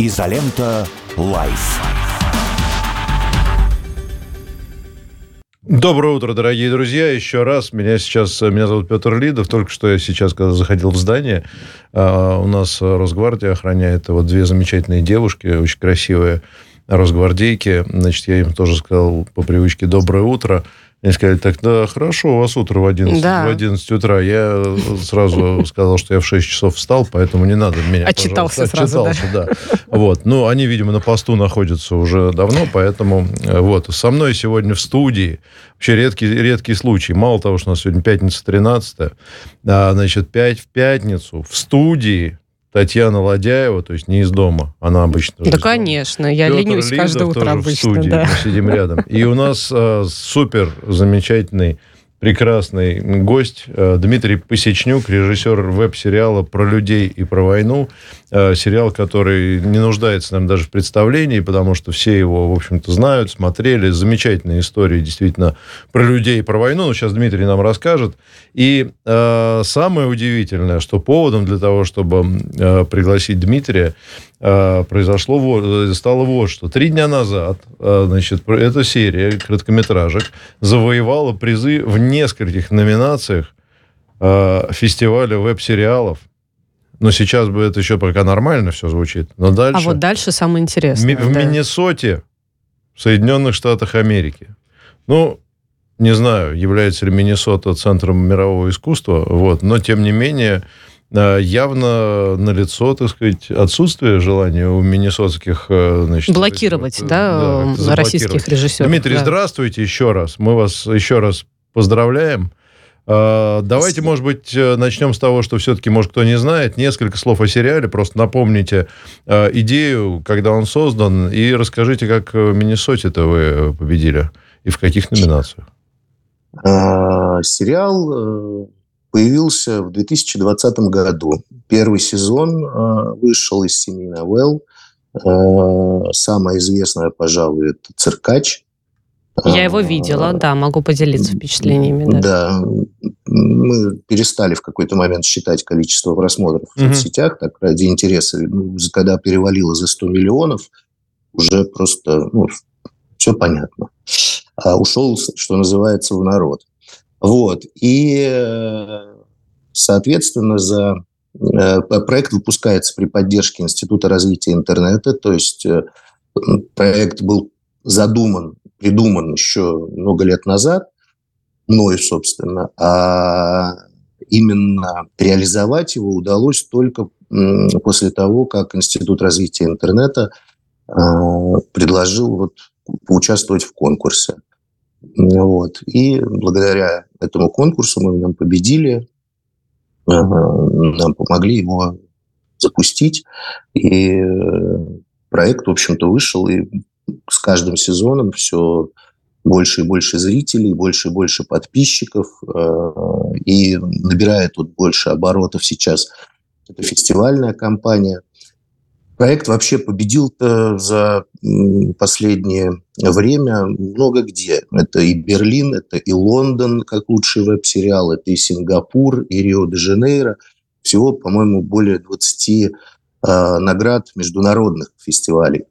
Изолента. Live. Доброе утро, дорогие друзья. Еще раз. Меня сейчас, меня зовут Петр Лидов. Только что я сейчас, когда заходил в здание, а, у нас Росгвардия охраняет вот две замечательные девушки, очень красивые росгвардейки. Значит, я им тоже сказал по привычке «доброе утро». Мне сказали, так, да, хорошо, у вас утро в 11, да. в 11 утра. Я сразу сказал, что я в 6 часов встал, поэтому не надо меня, Отчитался сразу, Отчитался, да. да. Вот. Ну, они, видимо, на посту находятся уже давно, поэтому э, вот. Со мной сегодня в студии вообще редкий, редкий случай. Мало того, что у нас сегодня пятница 13 а, значит, 5 в пятницу в студии Татьяна Ладяева, то есть не из дома, она обычно... Да, конечно, я Петр ленюсь Лидов каждое утро обычно. в студии, да. мы сидим рядом. И у нас э, супер замечательный прекрасный гость э, Дмитрий Посечнюк, режиссер веб-сериала про людей и про войну. Э, сериал, который не нуждается, нам даже в представлении, потому что все его, в общем-то, знают, смотрели. Замечательная история, действительно, про людей про войну. Но сейчас Дмитрий нам расскажет. И э, самое удивительное, что поводом для того, чтобы э, пригласить Дмитрия, э, произошло, вот, стало вот что. Три дня назад, э, значит, эта серия короткометражек завоевала призы в нескольких номинациях э, фестиваля веб-сериалов. Но сейчас бы это еще пока нормально все звучит. Но дальше... А вот дальше самое интересное. В да. Миннесоте, в Соединенных Штатах Америки. Ну, не знаю, является ли Миннесота центром мирового искусства, вот, но тем не менее э, явно налицо, так сказать, отсутствие желания у миннесотских... Э, значит, блокировать, да, да российских режиссеров. Дмитрий, да. здравствуйте еще раз. Мы вас еще раз поздравляем. А, давайте, может быть, э, начнем с того, что все-таки, может, кто не знает, несколько слов о сериале. Просто напомните а, идею, когда он создан, и расскажите, как в Миннесоте-то вы победили и в каких номинациях. А, сериал э, появился в 2020 году. Первый сезон вышел из семи новелл. Самая известная, пожалуй, это «Циркач», я его видела, да, могу поделиться впечатлениями. Да, да. мы перестали в какой-то момент считать количество просмотров в соцсетях, так ради интереса. Ну, когда перевалило за 100 миллионов, уже просто ну, все понятно. А ушел, что называется, в народ. Вот. И, соответственно, за э, проект выпускается при поддержке Института развития интернета, то есть э, проект был задуман придуман еще много лет назад, мною, собственно, а именно реализовать его удалось только после того, как Институт развития интернета а, предложил вот поучаствовать в конкурсе. Вот. И благодаря этому конкурсу мы нам победили, нам помогли его запустить. И э, проект, в общем-то, вышел и с каждым сезоном все больше и больше зрителей, больше и больше подписчиков, э, и набирает вот больше оборотов сейчас. Это фестивальная кампания. Проект вообще победил за последнее время много где. Это и Берлин, это и Лондон, как лучший веб-сериал, это и Сингапур, и Рио-де-Жанейро. Всего, по-моему, более 20 э, наград международных фестивалей.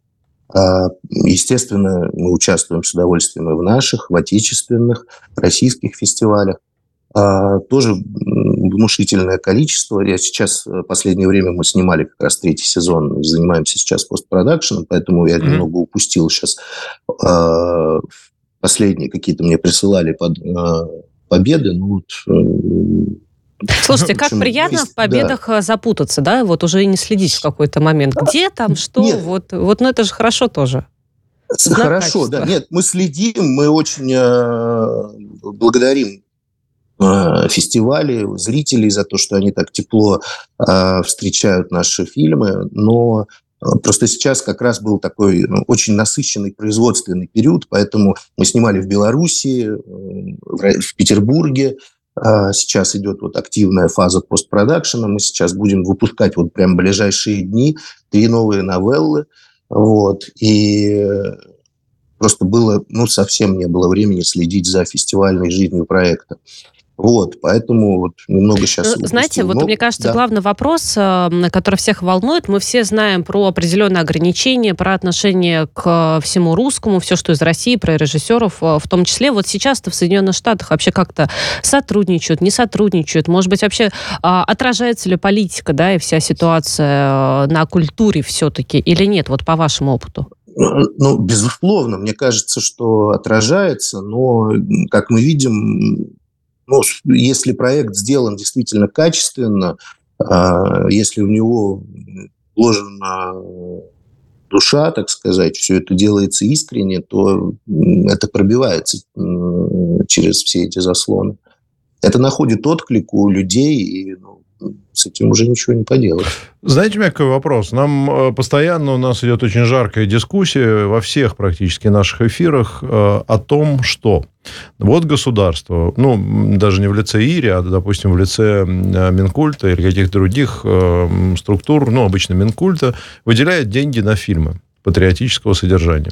А, естественно, мы участвуем с удовольствием и в наших, в отечественных, российских фестивалях. А, тоже внушительное количество. Я сейчас, в последнее время мы снимали как раз третий сезон, занимаемся сейчас постпродакшеном, поэтому я mm-hmm. немного упустил сейчас а, последние какие-то мне присылали под, победы. Ну, вот, э, Слушайте, как общем, приятно есть, в победах да. Э, запутаться, да, вот уже и не следить в какой-то момент. Где там, что, Нет. вот, вот, ну это же хорошо тоже. Знак хорошо, качества. да. Нет, мы следим, мы очень э, благодарим э, фестивали, зрителей за то, что они так тепло э, встречают наши фильмы, но Просто сейчас как раз был такой ну, очень насыщенный производственный период, поэтому мы снимали в Беларуси, в Петербурге, сейчас идет вот активная фаза постпродакшена. Мы сейчас будем выпускать вот прям в ближайшие дни три новые новеллы. Вот. И просто было, ну, совсем не было времени следить за фестивальной жизнью проекта. Вот, поэтому вот немного сейчас... Ну, знаете, вот мне кажется, да. главный вопрос, э, который всех волнует, мы все знаем про определенные ограничения, про отношение к всему русскому, все, что из России, про режиссеров э, в том числе. Вот сейчас-то в Соединенных Штатах вообще как-то сотрудничают, не сотрудничают, может быть, вообще а, отражается ли политика, да, и вся ситуация э, на культуре все-таки или нет, вот по вашему опыту? Ну, безусловно, мне кажется, что отражается, но, как мы видим, ну, если проект сделан действительно качественно, а, если в него вложена душа, так сказать, все это делается искренне, то это пробивается через все эти заслоны. Это находит отклик у людей, и ну, с этим уже ничего не поделать. Знаете, у меня какой вопрос? Нам э, постоянно у нас идет очень жаркая дискуссия во всех практически наших эфирах э, о том, что вот государство, ну, даже не в лице ИРИ, а, допустим, в лице Минкульта или каких-то других э, структур, ну, обычно Минкульта, выделяет деньги на фильмы патриотического содержания.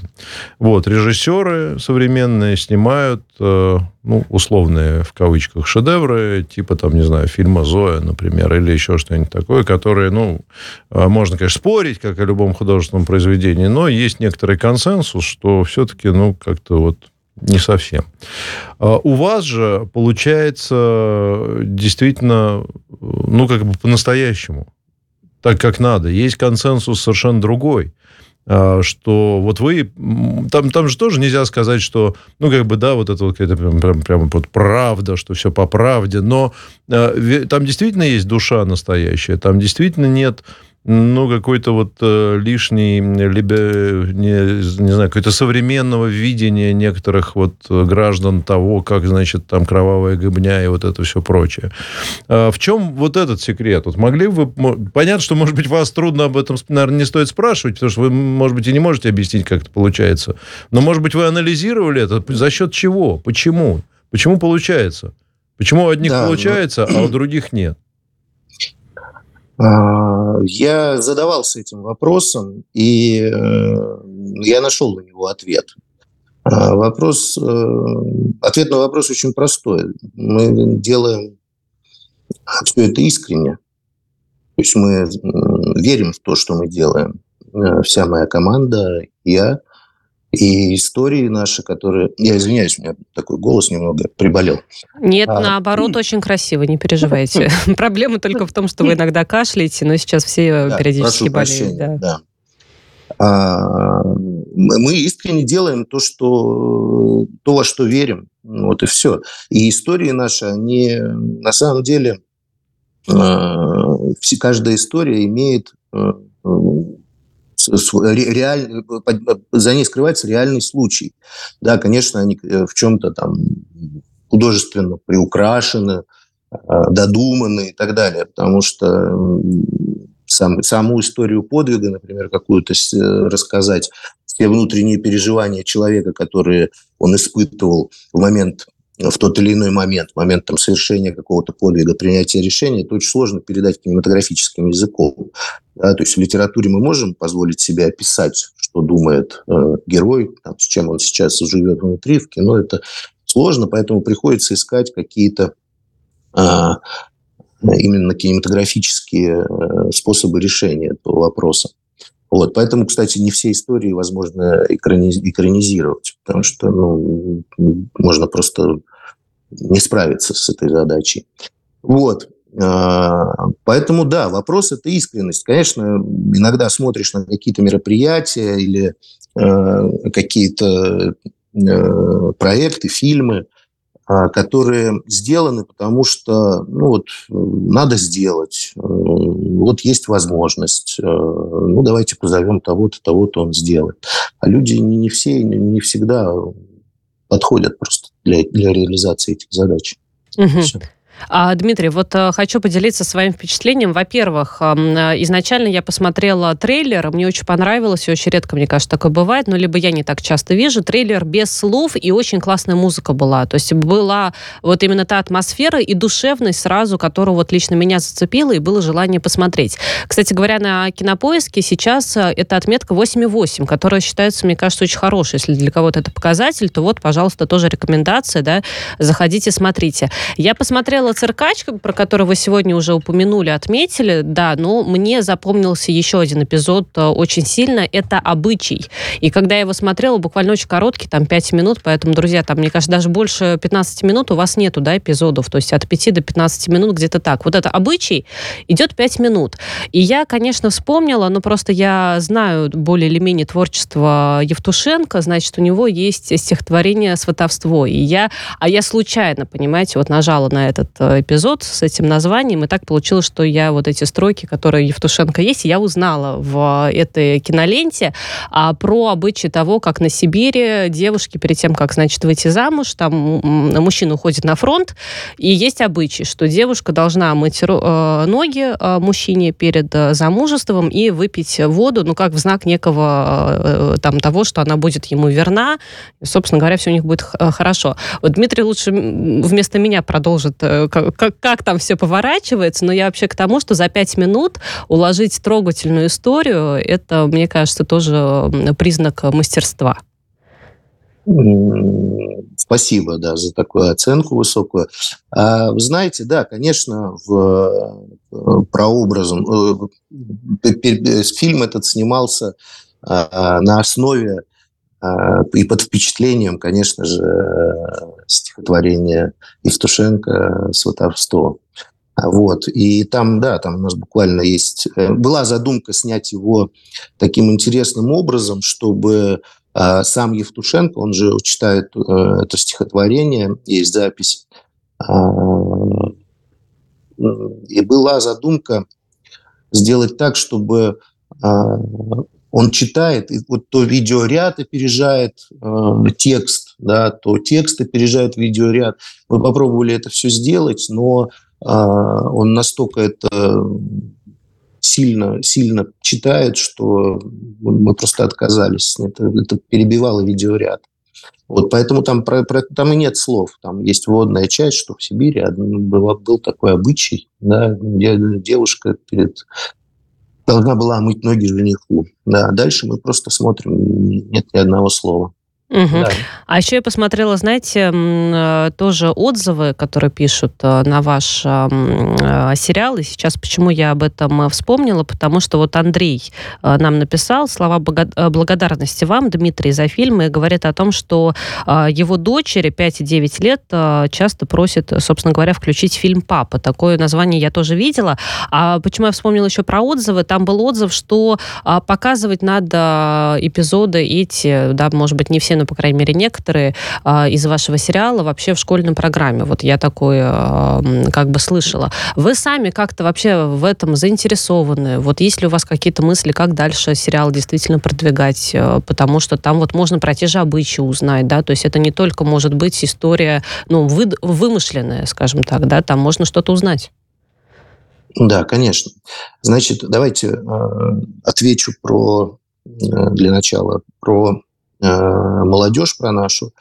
Вот, режиссеры современные снимают, э, ну, условные, в кавычках, шедевры, типа, там, не знаю, фильма «Зоя», например, или еще что-нибудь такое, которые, ну, э, можно, конечно, спорить, как о любом художественном произведении, но есть некоторый консенсус, что все-таки, ну, как-то вот не совсем. А у вас же получается действительно, ну, как бы по-настоящему, так как надо. Есть консенсус совершенно другой. А, что вот вы... Там, там же тоже нельзя сказать, что, ну, как бы, да, вот это вот какая-то прям, прям, прям вот правда, что все по правде, но э, там действительно есть душа настоящая, там действительно нет ну, какой-то вот э, лишний, либо, не, не знаю, какое-то современного видения некоторых вот граждан того, как, значит, там кровавая гыбня и вот это все прочее. А в чем вот этот секрет? Вот могли вы... Понятно, что, может быть, вас трудно об этом, наверное, не стоит спрашивать, потому что вы, может быть, и не можете объяснить, как это получается. Но, может быть, вы анализировали это? За счет чего? Почему? Почему получается? Почему у одних да, получается, но... а у других нет? А, я задавался этим вопросом, и э, я нашел на него ответ. А, вопрос, э, ответ на вопрос очень простой. Мы делаем все это искренне. То есть мы верим в то, что мы делаем. Э, вся моя команда, я – и истории наши, которые... Я извиняюсь, у меня такой голос немного приболел. Нет, а, наоборот, очень красиво, не переживайте. Проблема только в том, что вы иногда кашляете, но сейчас все да, периодически болеют. Да. да. А, мы искренне делаем то, что, то, во что верим. Вот и все. И истории наши, они на самом деле... А, каждая история имеет а, реаль... за ней скрывается реальный случай. Да, конечно, они э, в чем-то там художественно приукрашены, а, додуманы и так далее, потому что сам, саму историю подвига, например, какую-то рассказать, все внутренние переживания человека, которые он испытывал в момент в тот или иной момент, момент там, совершения какого-то подвига, принятия решения, это очень сложно передать кинематографическим языком. Да, то есть в литературе мы можем позволить себе описать, что думает э, герой, там, с чем он сейчас живет внутри, в кино это сложно, поэтому приходится искать какие-то э, именно кинематографические э, способы решения этого вопроса. Вот, поэтому, кстати, не все истории возможно экранизировать, потому что ну, можно просто не справиться с этой задачей. Вот. А, поэтому, да, вопрос – это искренность. Конечно, иногда смотришь на какие-то мероприятия или э, какие-то э, проекты, фильмы, а, которые сделаны, потому что ну, вот, надо сделать, э, вот есть возможность, ну давайте позовем того-то, того-то он сделает. А люди не, не все, не всегда подходят просто для, для реализации этих задач. Угу. А, Дмитрий, вот а, хочу поделиться своим впечатлением. Во-первых, а, изначально я посмотрела трейлер, мне очень понравилось, и очень редко, мне кажется, такое бывает, но либо я не так часто вижу. Трейлер без слов, и очень классная музыка была. То есть была вот именно та атмосфера и душевность сразу, которую вот лично меня зацепила, и было желание посмотреть. Кстати говоря, на Кинопоиске сейчас это отметка 8,8, которая считается, мне кажется, очень хорошей. Если для кого-то это показатель, то вот, пожалуйста, тоже рекомендация, да, заходите, смотрите. Я посмотрела циркач, про который вы сегодня уже упомянули, отметили, да, но мне запомнился еще один эпизод э, очень сильно, это «Обычай». И когда я его смотрела, буквально очень короткий, там 5 минут, поэтому, друзья, там, мне кажется, даже больше 15 минут у вас нету, да, эпизодов, то есть от 5 до 15 минут где-то так. Вот это «Обычай» идет 5 минут. И я, конечно, вспомнила, но просто я знаю более или менее творчество Евтушенко, значит, у него есть стихотворение «Сватовство». И я, а я случайно, понимаете, вот нажала на этот Э, эпизод с этим названием, и так получилось, что я вот эти строки, которые Евтушенко есть, я узнала в этой киноленте а, про обычаи того, как на Сибири девушки перед тем, как, значит, выйти замуж, там мужчина уходит на фронт, и есть обычай, что девушка должна мыть э, ноги э, мужчине перед замужеством и выпить воду, ну, как в знак некого там того, что она будет ему верна, и, собственно говоря, все у них будет хорошо. Вот Дмитрий лучше вместо меня продолжит как, как там все поворачивается, но я вообще к тому, что за пять минут уложить трогательную историю, это, мне кажется, тоже признак мастерства. Спасибо, да, за такую оценку высокую. А, вы знаете, да, конечно, в прообразом э, фильм этот снимался а, на основе а, и под впечатлением, конечно же, стихотворения Евтушенко «Сватовство». Вот. И там, да, там у нас буквально есть... Э, была задумка снять его таким интересным образом, чтобы э, сам Евтушенко, он же читает э, это стихотворение, есть запись, э, и была задумка сделать так, чтобы он читает, и вот то видеоряд опережает э, текст, да, то текст опережает видеоряд. Мы попробовали это все сделать, но э, он настолько это сильно, сильно читает, что мы просто отказались. Это, это перебивало видеоряд. Вот, поэтому там, про, про, там и нет слов. Там есть вводная часть, что в Сибири был, был такой обычай, да, девушка перед должна была мыть ноги жениху. Да, дальше мы просто смотрим, нет ни одного слова. Угу. Да. А еще я посмотрела, знаете, э, тоже отзывы, которые пишут э, на ваш э, сериал. И сейчас почему я об этом вспомнила? Потому что вот Андрей нам написал слова благодарности вам, Дмитрий, за фильм, и говорит о том, что его дочери 5 и 9 лет часто просят, собственно говоря, включить фильм «Папа». Такое название я тоже видела. А почему я вспомнила еще про отзывы? Там был отзыв, что показывать надо эпизоды эти, да, может быть, не все но, по крайней мере, некоторые э, из вашего сериала вообще в школьной программе. Вот я такое э, как бы слышала. Вы сами как-то вообще в этом заинтересованы? Вот есть ли у вас какие-то мысли, как дальше сериал действительно продвигать? Э, потому что там вот можно про те же обычаи узнать, да, то есть это не только может быть история, ну, вы, вымышленная, скажем так, да, там можно что-то узнать. Да, конечно. Значит, давайте э, отвечу про э, для начала про молодежь, про нашу.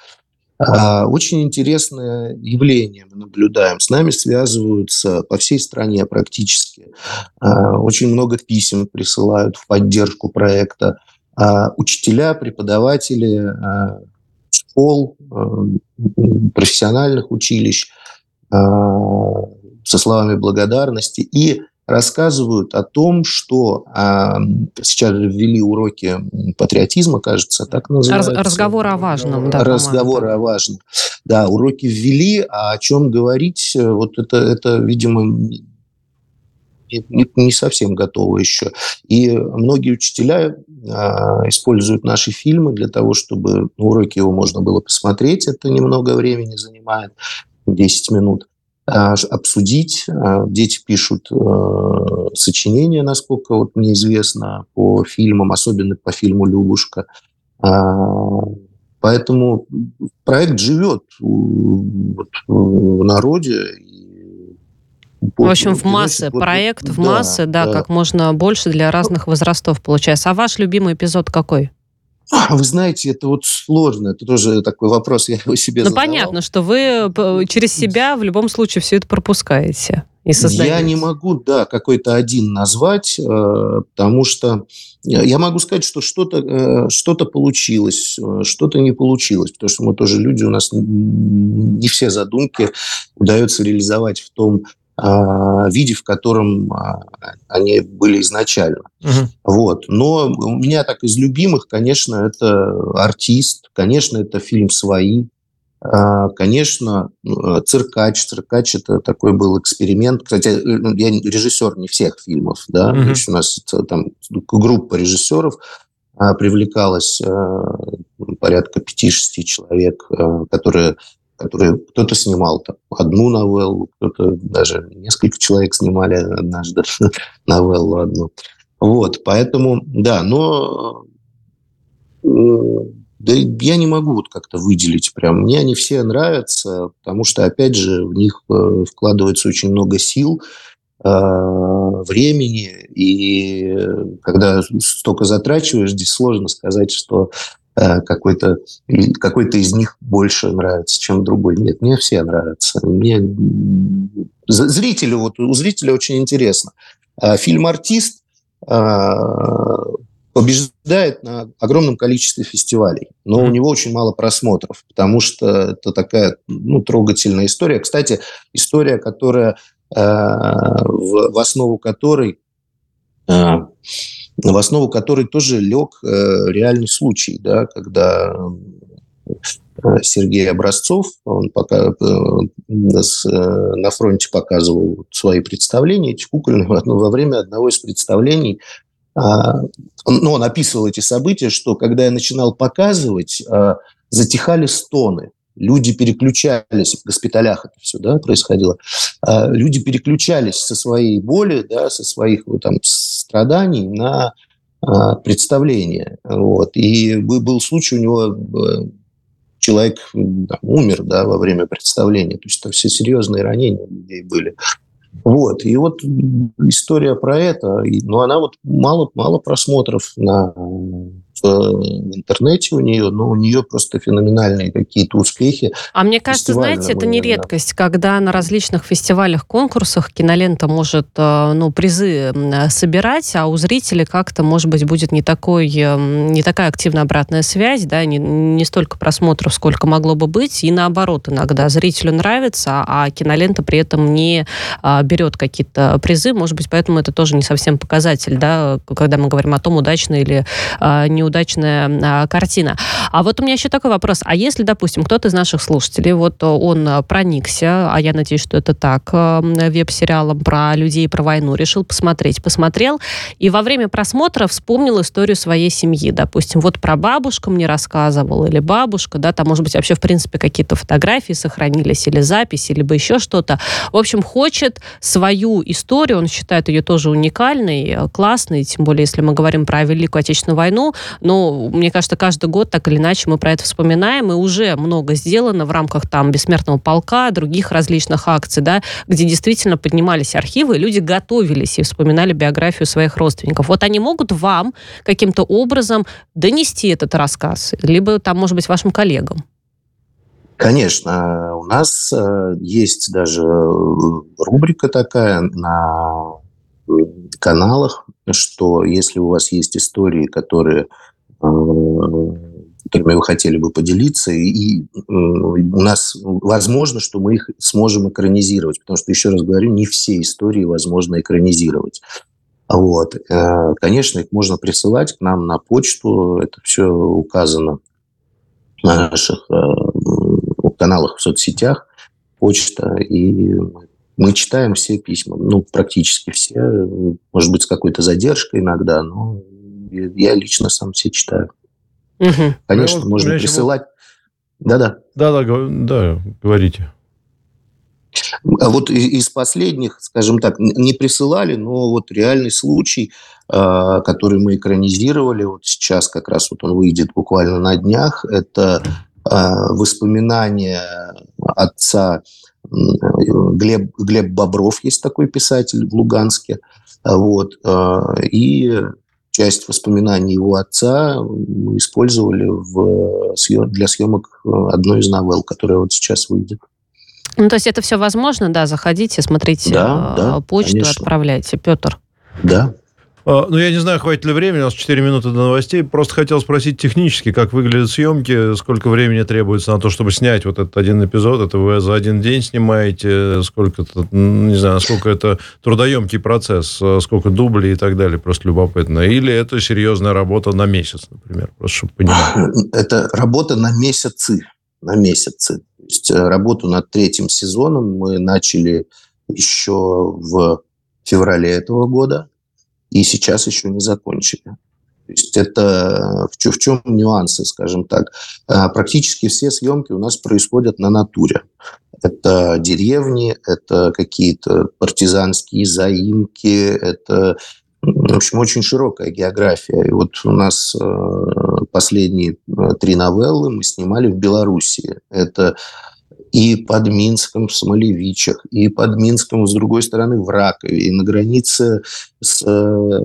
А, очень интересное явление мы наблюдаем. С нами связываются по всей стране практически. А, очень много писем присылают в поддержку проекта. А, учителя, преподаватели школ, профессиональных училищ со словами благодарности. И рассказывают о том, что а, сейчас ввели уроки патриотизма, кажется, так называется. Разговор о важном, да. Разговор о важном. Да, уроки ввели, а о чем говорить, вот это, это видимо, не, не совсем готовы еще. И многие учителя а, используют наши фильмы для того, чтобы уроки его можно было посмотреть. Это немного времени занимает, 10 минут. А, обсудить. А, дети пишут э, сочинения, насколько вот мне известно, по фильмам, особенно по фильму «Любушка». А, поэтому проект живет в народе, в общем, в массы. Проект в да, массы, да, да, как можно больше для разных возрастов получается. А ваш любимый эпизод какой? А, вы знаете, это вот сложно, это тоже такой вопрос, я его себе Ну, задавал. понятно, что вы через себя в любом случае все это пропускаете и создаете. Я не могу, да, какой-то один назвать, э, потому что я могу сказать, что что-то э, что получилось, э, что-то не получилось, потому что мы тоже люди, у нас не все задумки удается реализовать в том виде, в котором а, они были изначально. Угу. Вот. Но у меня так из любимых, конечно, это артист, конечно, это фильм «Свои», а, Конечно, ну, циркач. Циркач это такой был эксперимент. Кстати, э, ну, я режиссер не всех фильмов, да. Mm-hmm. Есть у нас там группа режиссеров привлекалась порядка 5-6 человек, которые которые кто-то снимал там, одну новеллу, кто-то даже несколько человек снимали однажды новеллу одну. Вот, поэтому, да, но э, да я не могу вот как-то выделить прям. Мне они все нравятся, потому что, опять же, в них э, вкладывается очень много сил, э, времени, и когда столько затрачиваешь, здесь сложно сказать, что какой-то какой-то из них больше нравится, чем другой. Нет, мне все нравятся. Мне зрителю вот у зрителя очень интересно. А фильм "Артист" а, побеждает на огромном количестве фестивалей, но у него очень мало просмотров, потому что это такая ну, трогательная история. Кстати, история, которая э, в, в основу которой э, в основу которой тоже лег э, реальный случай, да, когда э, Сергей Образцов, он пока э, на фронте показывал свои представления, эти кукольные, во время одного из представлений а, ну, он описывал эти события, что когда я начинал показывать, а, затихали стоны люди переключались, в госпиталях это все да, происходило, а, люди переключались со своей боли, да, со своих там, страданий на а, представление. Вот. И был случай, у него э, человек там, умер да, во время представления, то есть это все серьезные ранения у людей были. Вот. И вот история про это, но она вот мало, мало просмотров на в интернете у нее, но у нее просто феноменальные какие-то успехи. А мне кажется, знаете, это не редкость, когда на различных фестивалях, конкурсах кинолента может э, ну, призы собирать, а у зрителей как-то, может быть, будет не, такой, эм, не такая активная обратная связь, да, не, не столько просмотров, сколько могло бы быть, и наоборот, иногда зрителю нравится, а кинолента при этом не а, берет какие-то призы, может быть, поэтому это тоже не совсем показатель, да, когда мы говорим о том, удачно или а, не неудачная а, картина. А вот у меня еще такой вопрос. А если, допустим, кто-то из наших слушателей, вот он проникся, а я надеюсь, что это так, э, веб-сериалом про людей, про войну, решил посмотреть, посмотрел, и во время просмотра вспомнил историю своей семьи, допустим, вот про бабушку мне рассказывал, или бабушка, да, там, может быть, вообще, в принципе, какие-то фотографии сохранились, или записи, либо еще что-то. В общем, хочет свою историю, он считает ее тоже уникальной, классной, тем более, если мы говорим про Великую Отечественную войну, но мне кажется, каждый год так или иначе мы про это вспоминаем, и уже много сделано в рамках там бессмертного полка, других различных акций, да, где действительно поднимались архивы, и люди готовились и вспоминали биографию своих родственников. Вот они могут вам каким-то образом донести этот рассказ, либо там, может быть, вашим коллегам. Конечно, у нас э, есть даже рубрика такая на каналах, что если у вас есть истории, которые э, которыми вы хотели бы поделиться, и у нас возможно, что мы их сможем экранизировать, потому что, еще раз говорю, не все истории возможно экранизировать. Вот. Э, конечно, их можно присылать к нам на почту, это все указано на наших э, каналах в соцсетях, почта, и мы читаем все письма, ну, практически все, может быть, с какой-то задержкой иногда, но я лично сам все читаю. Угу. Конечно, ну, можно присылать. Да-да. Да-да, да, говорите. А вот из последних, скажем так, не присылали, но вот реальный случай, а, который мы экранизировали, вот сейчас как раз вот он выйдет буквально на днях, это а, воспоминания отца Глеб, Глеб Бобров есть такой писатель в Луганске. Вот. И часть воспоминаний его отца мы использовали в, для съемок одной из новелл, которая вот сейчас выйдет. Ну, то есть это все возможно, да, заходите, смотрите да, да, почту, конечно. отправляйте. Петр. Да. А, ну, я не знаю, хватит ли времени, у нас 4 минуты до новостей. Просто хотел спросить технически, как выглядят съемки, сколько времени требуется на то, чтобы снять вот этот один эпизод. Это вы за один день снимаете, сколько это, не знаю, насколько это трудоемкий процесс, сколько дублей и так далее, просто любопытно. Или это серьезная работа на месяц, например, просто чтобы понимать. Это работа на месяцы, на месяцы. То есть э, работу над третьим сезоном мы начали еще в феврале этого года и сейчас еще не закончили. То есть это в, в чем нюансы, скажем так. А, практически все съемки у нас происходят на натуре. Это деревни, это какие-то партизанские заимки, это, в общем, очень широкая география. И вот у нас э, последние э, три новеллы мы снимали в Белоруссии. Это и под Минском в Смолевичах, и под Минском, с другой стороны, в Ракове, и на границе с э,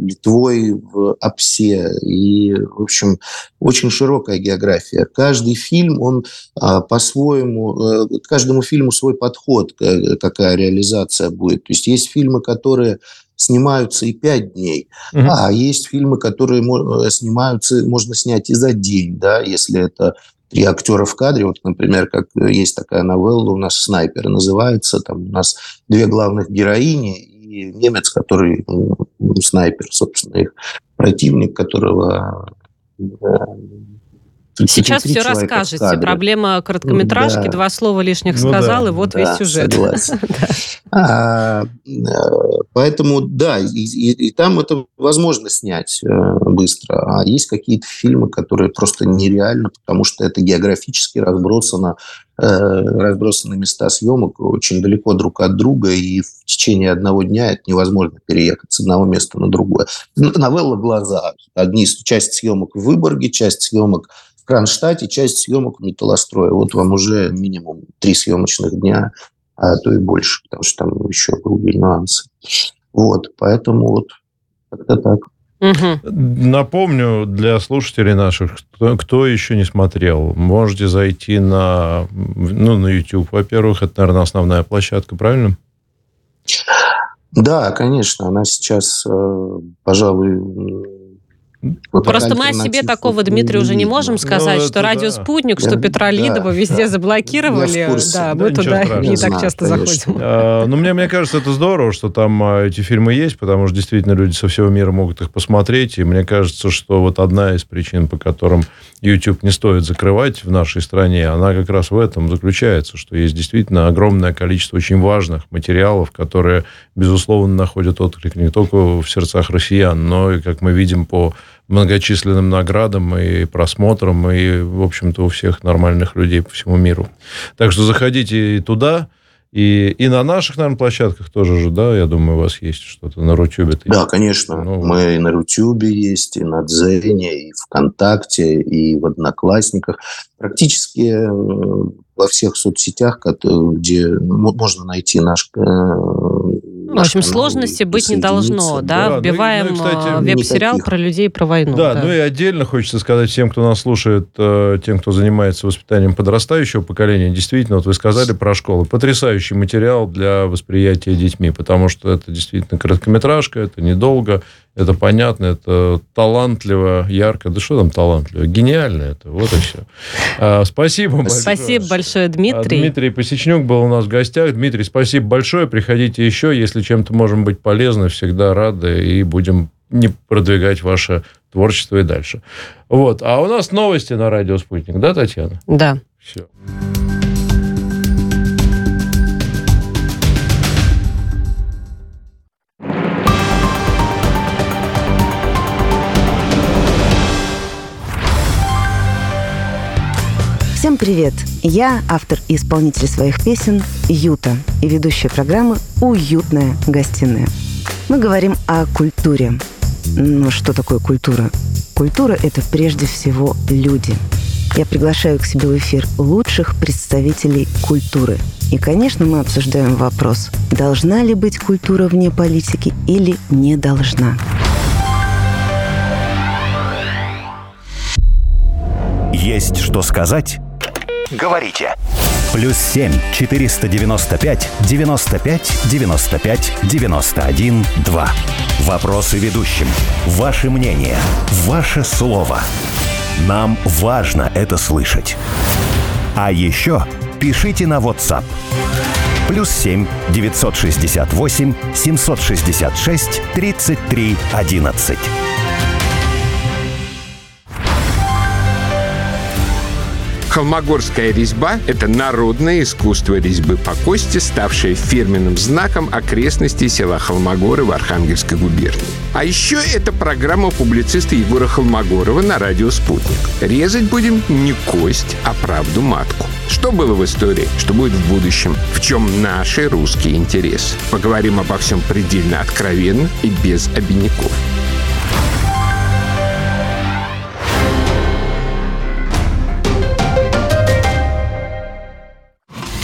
Литвой в Апсе. И, в общем, очень широкая география. Каждый фильм, он э, по-своему, э, каждому фильму свой подход, какая реализация будет. То есть есть фильмы, которые снимаются и пять дней, угу. а есть фильмы, которые э, снимаются, можно снять и за день, да, если это три актера в кадре. Вот, например, как есть такая новелла у нас «Снайпер» называется. Там у нас две главных героини и немец, который ну, снайпер, собственно, их противник, которого э, Сейчас все расскажете. Проблема короткометражки, да. два слова лишних ну, сказал, да. и вот да, весь сюжет. а, э, поэтому, да, и, и, и там это возможно снять э, быстро. А есть какие-то фильмы, которые просто нереально, потому что это географически разбросано, э, разбросаны места съемок очень далеко друг от друга, и в течение одного дня это невозможно переехать с одного места на другое. Новелла «Глаза». Одни, часть съемок в Выборге, часть съемок Кронштадте часть съемок металлостроя. Вот вам уже минимум три съемочных дня, а то и больше, потому что там еще другие нюансы. Вот, поэтому вот как-то так. Угу. Напомню для слушателей наших, кто, кто еще не смотрел, можете зайти на, ну, на YouTube, во-первых, это, наверное, основная площадка, правильно? Да, конечно, она сейчас, э, пожалуй, вот Просто мы о себе такого, Дмитрий, уже не можем сказать, ну, что радио «Спутник», что Петра Лидова везде да. заблокировали. Да, мы да, туда не так часто конечно. заходим. А, ну, мне, мне кажется, это здорово, что там а, эти фильмы есть, потому что действительно люди со всего мира могут их посмотреть. И мне кажется, что вот одна из причин, по которым YouTube не стоит закрывать в нашей стране, она как раз в этом заключается, что есть действительно огромное количество очень важных материалов, которые, безусловно, находят отклик не только в сердцах россиян, но и, как мы видим по многочисленным наградам и просмотрам, и, в общем-то, у всех нормальных людей по всему миру. Так что заходите и туда, и, и на наших, наверное, площадках тоже же, да, я думаю, у вас есть что-то на Рутюбе. Да, конечно. Ну, Мы и на Рутюбе есть, и на Дзене, и ВКонтакте, и в Одноклассниках. Практически э, во всех соцсетях, где можно найти наш э, в общем, сложности быть не должно, да? да ну Вбиваем ну, ну, веб-сериал никаких. про людей, про войну. Да, да, ну и отдельно хочется сказать всем, кто нас слушает, э, тем, кто занимается воспитанием подрастающего поколения, действительно, вот вы сказали про школу, потрясающий материал для восприятия детьми, потому что это действительно короткометражка, это недолго, это понятно, это талантливо, ярко. Да что там талантливо? Гениально это. Вот и все. А, спасибо большое. Спасибо большое, Дмитрий. А, Дмитрий Посечнюк был у нас в гостях. Дмитрий, спасибо большое. Приходите еще. Если чем-то можем быть полезны, всегда рады и будем не продвигать ваше творчество и дальше. Вот. А у нас новости на радио «Спутник», да, Татьяна? Да. Все. Всем привет! Я автор и исполнитель своих песен Юта и ведущая программы «Уютная гостиная». Мы говорим о культуре. Но что такое культура? Культура – это прежде всего люди. я приглашаю к себе в эфир лучших представителей культуры. И, конечно, мы обсуждаем вопрос, должна ли быть культура вне политики или не должна. Есть что сказать? говорите. Плюс 7 495 95 95 91 2. Вопросы ведущим. Ваше мнение. Ваше слово. Нам важно это слышать. А еще пишите на WhatsApp. Плюс 7 968 766 33 11. Холмогорская резьба – это народное искусство резьбы по кости, ставшее фирменным знаком окрестностей села Холмогоры в Архангельской губернии. А еще это программа публициста Егора Холмогорова на радио «Спутник». Резать будем не кость, а правду матку. Что было в истории, что будет в будущем, в чем наши русские интересы. Поговорим обо всем предельно откровенно и без обиняков.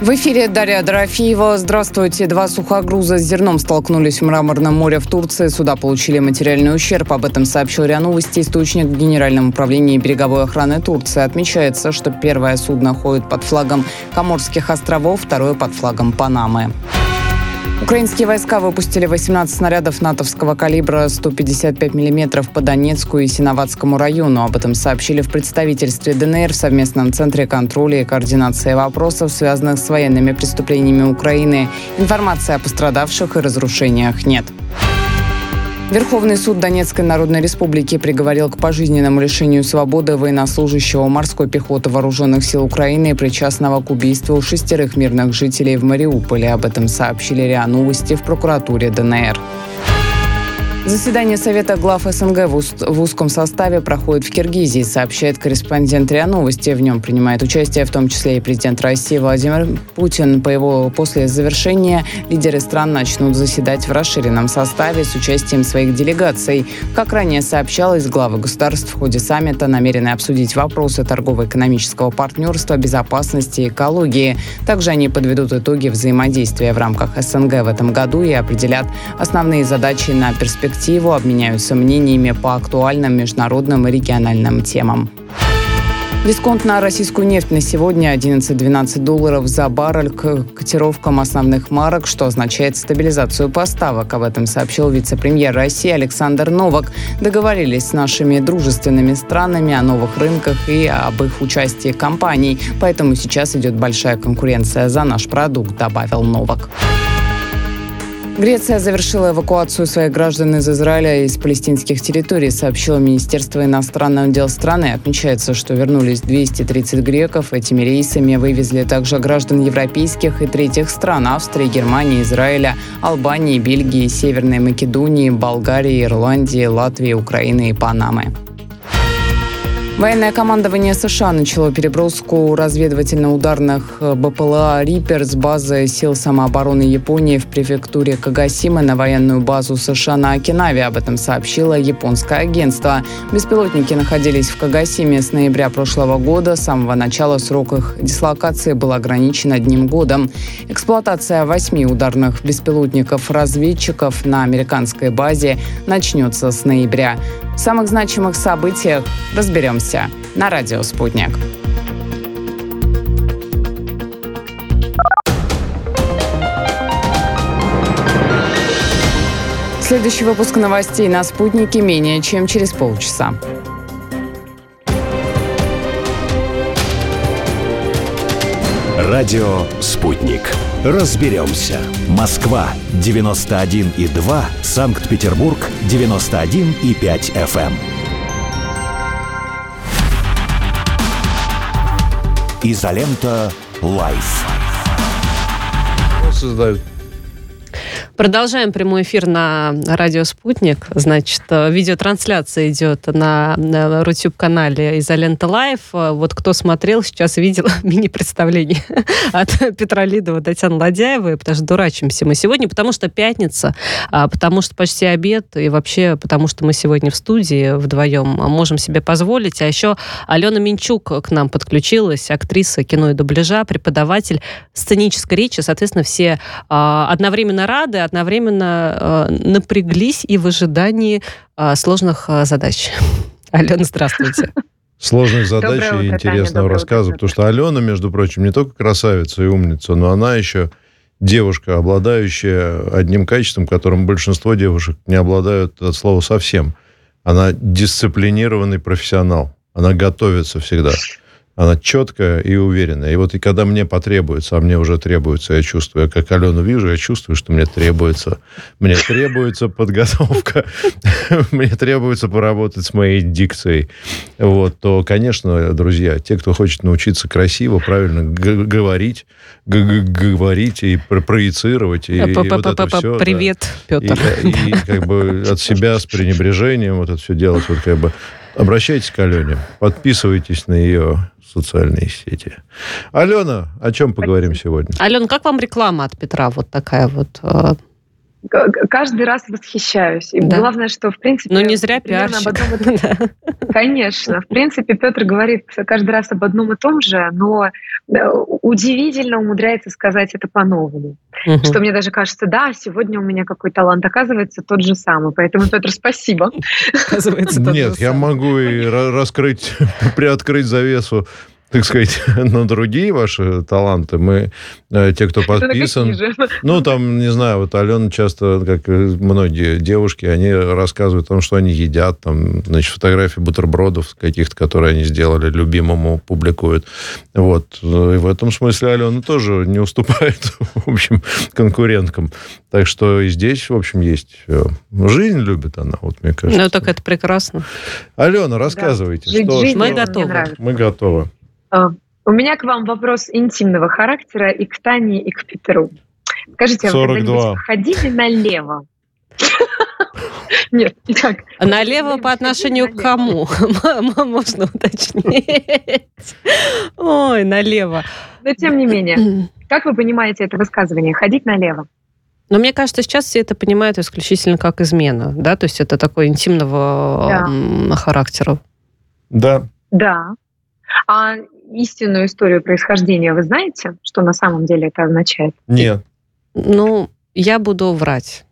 В эфире Дарья Дорофеева. Здравствуйте. Два сухогруза с зерном столкнулись в Мраморном море в Турции. Суда получили материальный ущерб. Об этом сообщил РИА Новости. Источник в Генеральном управлении береговой охраны Турции. Отмечается, что первое судно ходит под флагом Коморских островов, второе под флагом Панамы. Украинские войска выпустили 18 снарядов натовского калибра 155 мм по Донецку и Синоватскому району. Об этом сообщили в представительстве ДНР в совместном центре контроля и координации вопросов, связанных с военными преступлениями Украины. Информации о пострадавших и разрушениях нет. Верховный суд Донецкой Народной Республики приговорил к пожизненному лишению свободы военнослужащего морской пехоты Вооруженных сил Украины, причастного к убийству шестерых мирных жителей в Мариуполе. Об этом сообщили РИА Новости в прокуратуре ДНР. Заседание Совета глав СНГ в узком составе проходит в Киргизии, сообщает корреспондент РИА Новости. В нем принимает участие в том числе и президент России Владимир Путин. По его после завершения лидеры стран начнут заседать в расширенном составе с участием своих делегаций. Как ранее сообщалось, главы государств в ходе саммита намерены обсудить вопросы торгово-экономического партнерства, безопасности и экологии. Также они подведут итоги взаимодействия в рамках СНГ в этом году и определят основные задачи на перспективу перспективу, обменяются мнениями по актуальным международным и региональным темам. Дисконт на российскую нефть на сегодня 11-12 долларов за баррель к котировкам основных марок, что означает стабилизацию поставок. Об этом сообщил вице-премьер России Александр Новак. Договорились с нашими дружественными странами о новых рынках и об их участии компаний. Поэтому сейчас идет большая конкуренция за наш продукт, добавил Новак. Греция завершила эвакуацию своих граждан из Израиля и из палестинских территорий, сообщило Министерство иностранных дел страны. Отмечается, что вернулись 230 греков. Этими рейсами вывезли также граждан европейских и третьих стран – Австрии, Германии, Израиля, Албании, Бельгии, Северной Македонии, Болгарии, Ирландии, Латвии, Украины и Панамы. Военное командование США начало переброску разведывательно-ударных э, БПЛА «Риппер» с базы сил самообороны Японии в префектуре Кагасима на военную базу США на Окинаве. Об этом сообщило японское агентство. Беспилотники находились в Кагасиме с ноября прошлого года. С самого начала срок их дислокации был ограничен одним годом. Эксплуатация восьми ударных беспилотников-разведчиков на американской базе начнется с ноября. В самых значимых событиях разберемся на радио «Спутник». Следующий выпуск новостей на «Спутнике» менее чем через полчаса. Радио «Спутник». Разберемся. Москва, 91,2. Санкт-Петербург, 91,5 FM. Изолента «Live». Создают Продолжаем прямой эфир на радио «Спутник». Значит, э, видеотрансляция идет на, на Rutube-канале «Изолента Live». Э, вот кто смотрел, сейчас видел мини-представление от Петра Лидова, Татьяны Ладяевой, потому что дурачимся мы сегодня, потому что пятница, а, потому что почти обед, и вообще потому что мы сегодня в студии вдвоем можем себе позволить. А еще Алена Минчук к нам подключилась, актриса кино и дубляжа, преподаватель сценической речи. Соответственно, все а, одновременно рады, одновременно э, напряглись и в ожидании э, сложных э, задач. Алена, здравствуйте. Сложных задач и интересного рассказа, потому что Алена, между прочим, не только красавица и умница, но она еще девушка, обладающая одним качеством, которым большинство девушек не обладают от слова совсем. Она дисциплинированный профессионал. Она готовится всегда. Она четкая и уверенная. И вот и когда мне потребуется, а мне уже требуется, я чувствую, я как Алену вижу, я чувствую, что мне требуется, мне требуется подготовка, мне требуется поработать с моей дикцией. Вот, то, конечно, друзья, те, кто хочет научиться красиво, правильно говорить, говорить и проецировать, и, вот это все. Привет, Петр. И, как бы от себя с пренебрежением вот это все делать, вот как бы Обращайтесь к Алене, подписывайтесь на ее социальные сети. Алена, о чем поговорим сегодня? Алена, как вам реклама от Петра вот такая вот? Каждый раз восхищаюсь. И да. главное, что, в принципе... Ну, не зря пиарщик. Одном... Конечно. В принципе, Петр говорит каждый раз об одном и том же, но э, удивительно умудряется сказать это по-новому. Угу. Что мне даже кажется, да, сегодня у меня какой талант, оказывается, тот же самый. Поэтому, Петр, спасибо. Оказывается, Нет, я могу и раскрыть, приоткрыть завесу так сказать, на другие ваши таланты. Мы, э, те, кто подписан... Ну, там, не знаю, вот Алена часто, как многие девушки, они рассказывают о том, что они едят, там, значит, фотографии бутербродов каких-то, которые они сделали, любимому публикуют. Вот. И в этом смысле Алена тоже не уступает, в общем, конкуренткам. Так что и здесь, в общем, есть... Э, жизнь любит она, вот мне кажется. Ну, так это прекрасно. Алена, рассказывайте. Да. Что, Мы готовы. Мы готовы. А, у меня к вам вопрос интимного характера и к Тане, и к Петру. Скажите, 42. а вы ходили налево? Нет, итак. Налево по отношению к кому? Можно уточнить. Ой, налево. Но тем не менее, как вы понимаете это высказывание? Ходить налево? Но мне кажется, сейчас все это понимают исключительно как измена, да, то есть это такой интимного да. характера. Да. Да. А истинную историю происхождения вы знаете, что на самом деле это означает? Нет. Ну, я буду врать.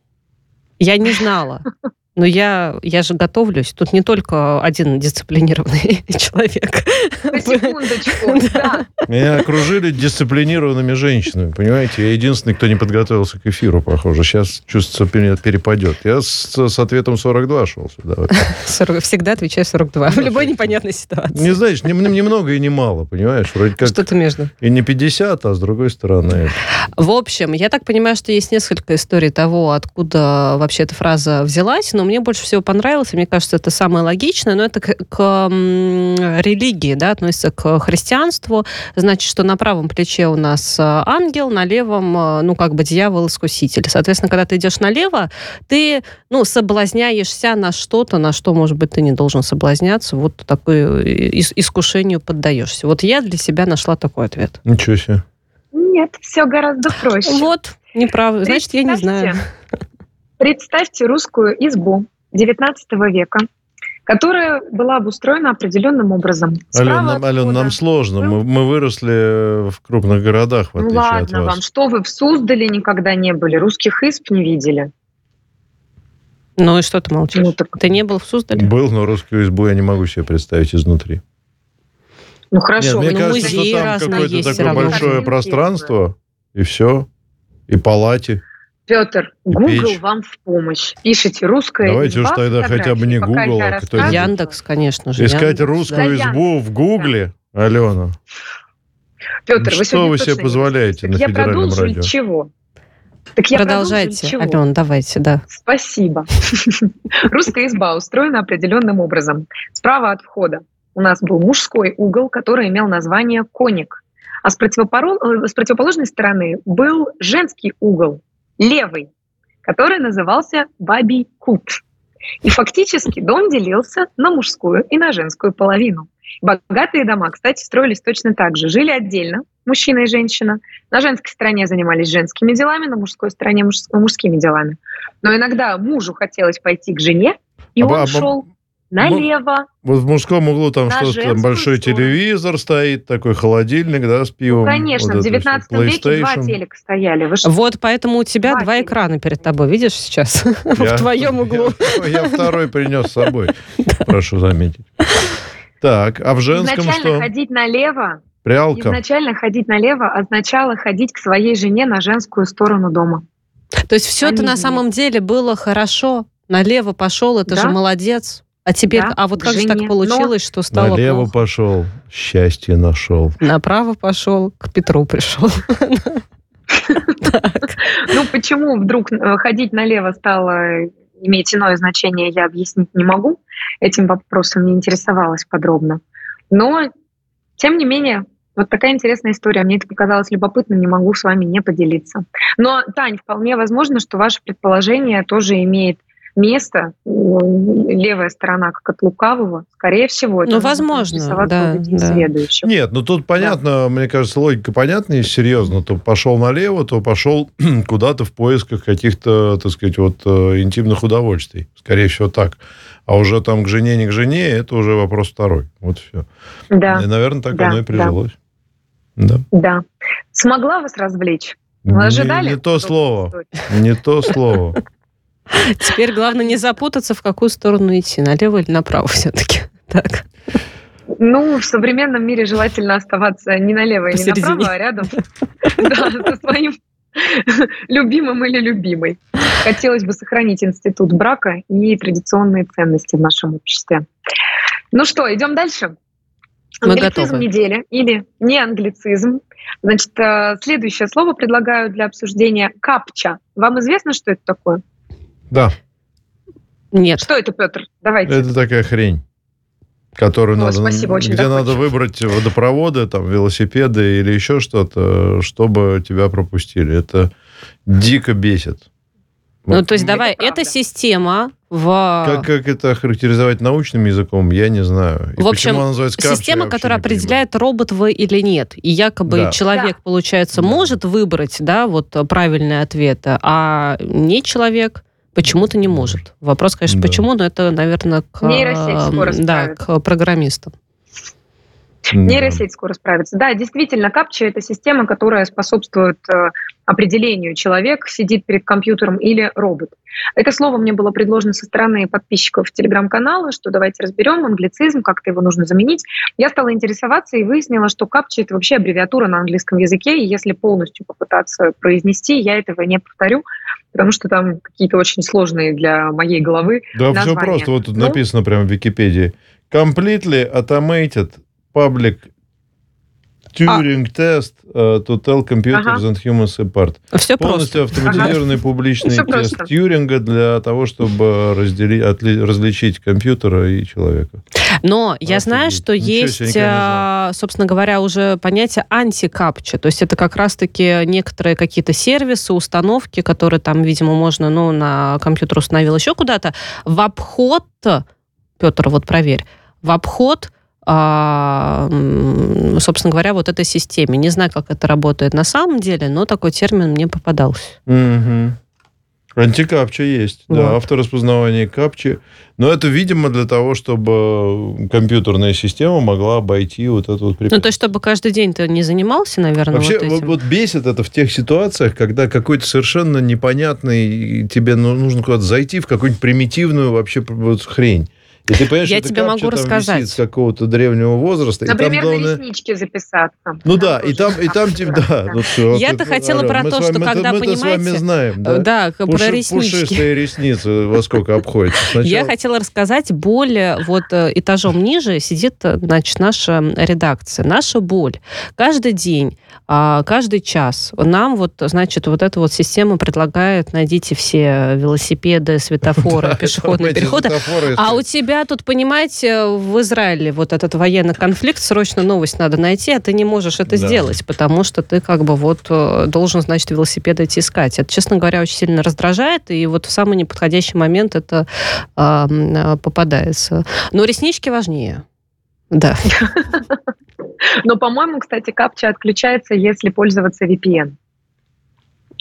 Я не знала. Но я, я же готовлюсь. Тут не только один дисциплинированный человек. На секундочку, да. Меня окружили дисциплинированными женщинами, понимаете? Я единственный, кто не подготовился к эфиру, похоже. Сейчас чувствуется, перепадет. Я с, с ответом 42 шел сюда. 40, всегда отвечаю 42. В любой непонятной ситуации. Не знаешь, ни, ни много и не мало, понимаешь? Вроде как Что-то между. И не 50, а с другой стороны. В общем, я так понимаю, что есть несколько историй того, откуда вообще эта фраза взялась, но мне больше всего понравилось, и мне кажется, это самое логичное, но это к, к религии, да, относится к христианству. Значит, что на правом плече у нас э, ангел, на левом, э, ну, как бы дьявол-искуситель. Соответственно, когда ты идешь налево, ты, ну, соблазняешься на что-то, на что, может быть, ты не должен соблазняться, вот такое искушению поддаешься. Вот я для себя нашла такой ответ. Ничего себе. Нет, все гораздо проще. Вот, неправда. Значит, я не знаю. Представьте русскую избу XIX века, которая была обустроена определенным образом. Ален, нам, Ален, нам сложно. Мы, мы выросли в крупных городах, в ну отличие ладно от вас. вам, что вы в Суздале никогда не были, русских изб не видели? Ну и что ты молчишь? Ну, так... Ты не был в Суздале? Был, но русскую избу я не могу себе представить изнутри. Ну хорошо, Нет, мне ну, кажется, что там какое-то такое большое пространство, и все, и палати. Петр, Google вам в помощь. Пишите русская Давайте уж тогда хотя бы не Google, а кто Яндекс, конечно же. Искать Яндекс, русскую да. избу в Гугле, да. Алена. Петр, вы Что вы себе позволяете на федеральном радио? Я чего? Так я Продолжайте, Алена, давайте, да. Спасибо. Русская изба устроена определенным образом. Справа от входа у нас был мужской угол, который имел название коник. А с, противоположной стороны был женский угол, левый. который назывался «Бабий кут». И фактически дом делился на мужскую и на женскую половину. Богатые дома, кстати, строились точно так же. Жили отдельно, мужчина и женщина. На женской стороне занимались женскими делами, на мужской стороне муж, мужскими делами. Но иногда мужу хотелось пойти к жене, и а, он а, шел налево. Вот в мужском углу там что-то, там большой сторону. телевизор стоит, такой холодильник, да, с пивом. Ну, конечно, вот в 19 веке два телека стояли. Вы вот поэтому у тебя два, два экрана перед тобой, видишь сейчас? в твоем углу. Я, второй принес с собой, прошу заметить. Так, а в женском Изначально что? ходить налево Прялка. Изначально ходить налево означало ходить к своей жене на женскую сторону дома. То есть все это на самом деле было хорошо. Налево пошел, это да? же молодец. А теперь, да, а вот как же так получилось, Но... что стало Налево плохо? пошел, счастье нашел. Направо пошел, к Петру пришел. Ну, почему вдруг э, ходить налево стало иметь иное значение, я объяснить не могу. Этим вопросом не интересовалась подробно. Но, тем не менее, вот такая интересная история. Мне это показалось любопытным, не могу с вами не поделиться. Но, Тань, вполне возможно, что ваше предположение тоже имеет место, левая сторона как от лукавого, скорее всего, ну, возможно, да, да. Нет, ну тут понятно, да. мне кажется, логика понятна и серьезно. То пошел налево, то пошел куда-то в поисках каких-то, так сказать, вот э, интимных удовольствий. Скорее всего, так. А уже там к жене, не к жене, это уже вопрос второй. Вот все. Да. И, наверное, так да, оно и прижилось. Да. да. Да. Смогла вас развлечь? Вы ожидали? Не, не то слово. Не то слово. Теперь главное не запутаться, в какую сторону идти, налево или направо все-таки. Так. Ну, в современном мире желательно оставаться не налево и не направо, а рядом со своим любимым или любимой. Хотелось бы сохранить институт брака и традиционные ценности в нашем обществе. Ну что, идем дальше? Англицизм недели или не англицизм. Значит, э, следующее слово предлагаю для обсуждения капча. Вам известно, что это такое? Да. Нет. Что это, Петр? Давайте. Это такая хрень которую О, надо, спасибо, очень где надо выбрать водопроводы, там, велосипеды или еще что-то, чтобы тебя пропустили. Это дико бесит. Ну, вот. то есть, давай, это, это система в... Как, как это характеризовать научным языком, я не знаю. И в общем, система, которая определяет, робот вы или нет. И якобы да. человек, да. получается, да. может выбрать, да, вот правильные ответы, а не человек почему-то не может. Вопрос, конечно, да. почему, но это, наверное, к, да, к программистам. Нейросеть скоро справится. Да, действительно, капча – это система, которая способствует э, определению, человек сидит перед компьютером или робот. Это слово мне было предложено со стороны подписчиков телеграм-канала, что давайте разберем англицизм, как-то его нужно заменить. Я стала интересоваться и выяснила, что капча – это вообще аббревиатура на английском языке, и если полностью попытаться произнести, я этого не повторю, потому что там какие-то очень сложные для моей головы Да, названия. все просто. Вот тут ну, написано прямо в Википедии. Completely automated public Turing тест uh, to tell computers ага. and humans apart. Все Полностью просто. автоматизированный ага. публичный Все тест просто. Тьюринга для того, чтобы разделить, отли, различить компьютера и человека. Но Офигеть. я знаю, что Ничего есть, а, собственно говоря, уже понятие антикапча. То есть это как раз-таки некоторые какие-то сервисы, установки, которые там, видимо, можно ну, на компьютер установил еще куда-то, в обход, Петр, вот проверь, в обход а, собственно говоря, вот этой системе. Не знаю, как это работает на самом деле, но такой термин мне попадался. Угу. Антикапча есть, вот. да, автораспознавание капчи. Но это, видимо, для того, чтобы компьютерная система могла обойти вот эту вот препятствие. Ну, то есть, чтобы каждый день ты не занимался, наверное, Вообще, вот, этим. вот, вот бесит это в тех ситуациях, когда какой-то совершенно непонятный, тебе ну, нужно куда-то зайти в какую-нибудь примитивную вообще вот хрень. И ты понимаешь, я тебе могу рассказать. с какого-то древнего возраста. Например, и там, главное... на реснички записаться. Ну да, и там, и там, да. Ну, все, Я-то хотела про то, что когда, понимаете... Мы с вами знаем, да? Да, про реснички. Пушистые ресницы во сколько обходятся. Я хотела рассказать, боль вот э, этажом ниже сидит, значит, наша редакция. Наша боль. Каждый день, а, каждый час нам вот, значит, вот эта вот система предлагает, найдите все велосипеды, светофоры, пешеходные переходы. А у тебя тебя тут, понимаете, в Израиле вот этот военный конфликт, срочно новость надо найти, а ты не можешь это да. сделать, потому что ты как бы вот э, должен, значит, велосипед идти искать. Это, честно говоря, очень сильно раздражает, и вот в самый неподходящий момент это э, попадается. Но реснички важнее. Да. Но, по-моему, кстати, капча отключается, если пользоваться VPN.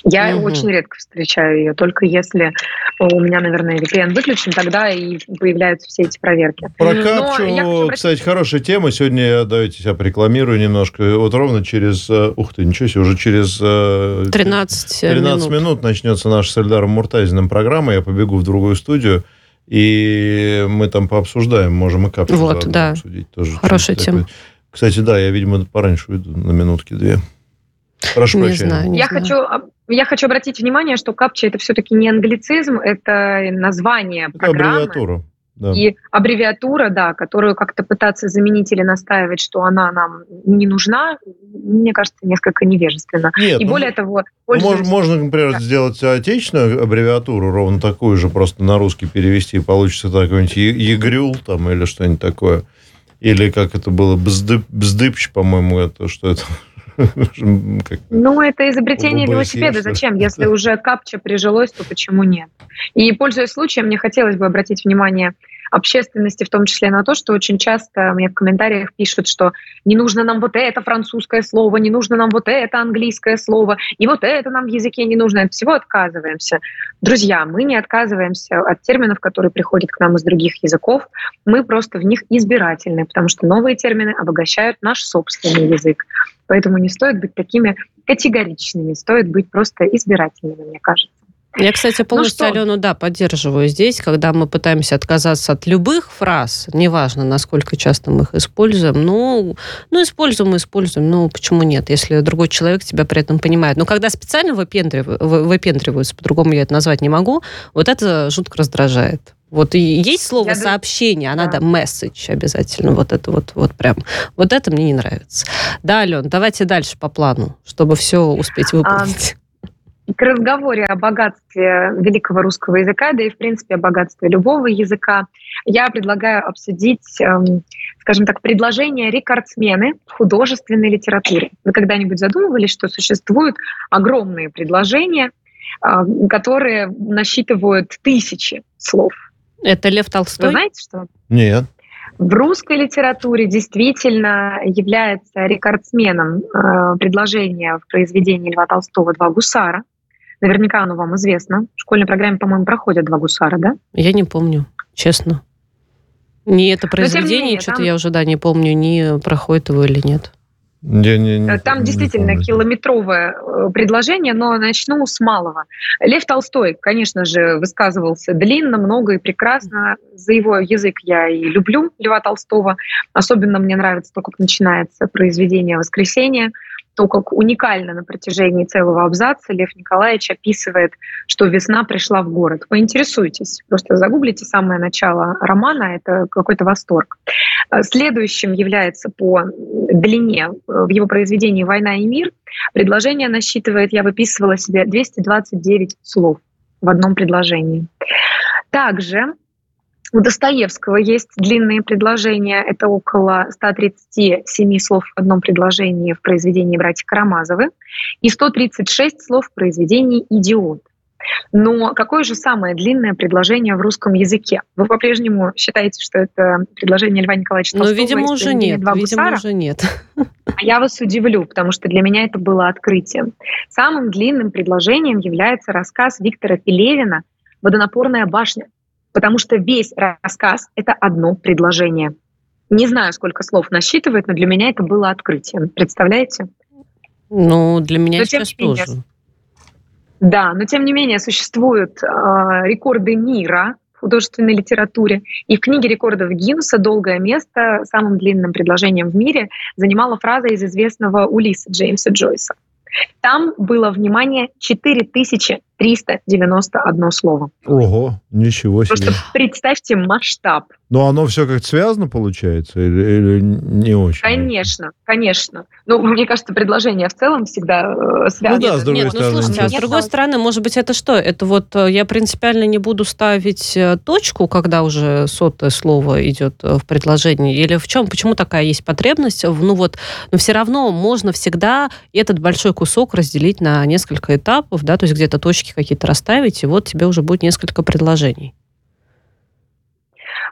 Я угу. очень редко встречаю ее, только если у меня, наверное, VPN выключен, тогда и появляются все эти проверки. Про капчу, обратить... кстати, хорошая тема. Сегодня я, давайте себя рекламирую немножко. Вот ровно через, э, ух ты, ничего себе, уже через 13, 13 минут. минут начнется наша с Эльдаром Муртазиным программа. Я побегу в другую студию. И мы там пообсуждаем, можем и капчу вот, да. обсудить тоже. Хорошая тема. Кстати, да, я, видимо, пораньше уйду на минутки-две. Прошу не прощения. Знаю, не я знаю. хочу я хочу обратить внимание, что капча это все-таки не англицизм, это название это программы. Аббревиатура. Да. И аббревиатура, да, которую как-то пытаться заменить или настаивать, что она нам не нужна, мне кажется, несколько невежественно. Нет, и ну, более того, можно, можно, например, да. сделать отечественную аббревиатуру, ровно такую же, просто на русский перевести, и получится такой-нибудь Егрюл там или что-нибудь такое. Или как это было, Бздып, Бздыпч, по-моему, это что это ну, это изобретение велосипеда. Зачем? Если уже капча прижилось, то почему нет? И, пользуясь случаем, мне хотелось бы обратить внимание общественности, в том числе на то, что очень часто мне в комментариях пишут, что не нужно нам вот это французское слово, не нужно нам вот это английское слово, и вот это нам в языке не нужно, от всего отказываемся. Друзья, мы не отказываемся от терминов, которые приходят к нам из других языков, мы просто в них избирательны, потому что новые термины обогащают наш собственный язык. Поэтому не стоит быть такими категоричными, стоит быть просто избирательными, мне кажется. Я, кстати, полностью ну, Алену, да, поддерживаю здесь, когда мы пытаемся отказаться от любых фраз, неважно, насколько часто мы их используем, ну, ну используем, используем, ну, почему нет, если другой человек тебя при этом понимает. Но когда специально выпендриваются, выпендриваются по-другому я это назвать не могу, вот это жутко раздражает. Вот и есть слово я сообщение, а да. надо месседж обязательно. Вот это вот, вот прям. Вот это мне не нравится. Да, Ален, давайте дальше по плану, чтобы все успеть выполнить. А, к разговоре о богатстве великого русского языка, да и, в принципе, о богатстве любого языка, я предлагаю обсудить, эм, скажем так, предложение рекордсмены в художественной литературе. Вы когда-нибудь задумывались, что существуют огромные предложения, э, которые насчитывают тысячи слов? Это Лев Толстой? Вы знаете что? Нет. В русской литературе действительно является рекордсменом э, предложения в произведении Льва Толстого «Два гусара». Наверняка оно вам известно. В школьной программе, по-моему, проходят «Два гусара», да? Я не помню, честно. Не это произведение, что-то там... я уже, да, не помню, не проходит его или нет. Я не, не, Там не действительно помню. километровое э, предложение, но начну с малого. Лев Толстой, конечно же, высказывался длинно, много и прекрасно. За его язык я и люблю Льва Толстого. Особенно мне нравится то, как начинается произведение «Воскресенье», то, как уникально на протяжении целого абзаца Лев Николаевич описывает, что весна пришла в город. Поинтересуйтесь, просто загуглите самое начало романа, это какой-то восторг. Следующим является по длине э, в его произведении «Война и мир». Предложение насчитывает, я выписывала себе, 229 слов в одном предложении. Также у Достоевского есть длинные предложения, это около 137 слов в одном предложении в произведении «Братья Карамазовы» и 136 слов в произведении «Идиот». Но какое же самое длинное предложение в русском языке? Вы по-прежнему считаете, что это предложение Льва Николаевича Толстого? Ну, видимо, уже нет. Два видимо, гусара? уже нет. А я вас удивлю, потому что для меня это было открытием. Самым длинным предложением является рассказ Виктора Пелевина «Водонапорная башня», потому что весь рассказ — это одно предложение. Не знаю, сколько слов насчитывает, но для меня это было открытием. Представляете? Ну, для меня но сейчас тоже. Да, но тем не менее существуют э, рекорды мира в художественной литературе. И в книге рекордов Гиннесса долгое место самым длинным предложением в мире занимала фраза из известного Улиса Джеймса Джойса. Там было, внимание, 4000 391 слово. Ого, ничего себе. Просто представьте масштаб. Но оно все как-то связано получается или, или не очень? Конечно, конечно. Ну, мне кажется, предложение в целом всегда э, связано. Ну да, с другой Нет, стороны. Ну, слушайте, а с другой стороны, может быть, это что? Это вот э, я принципиально не буду ставить э, точку, когда уже сотое слово идет э, в предложении? Или в чем? Почему такая есть потребность? Ну вот, но все равно можно всегда этот большой кусок разделить на несколько этапов, да, то есть где-то точки какие-то расставить, и вот тебе уже будет несколько предложений.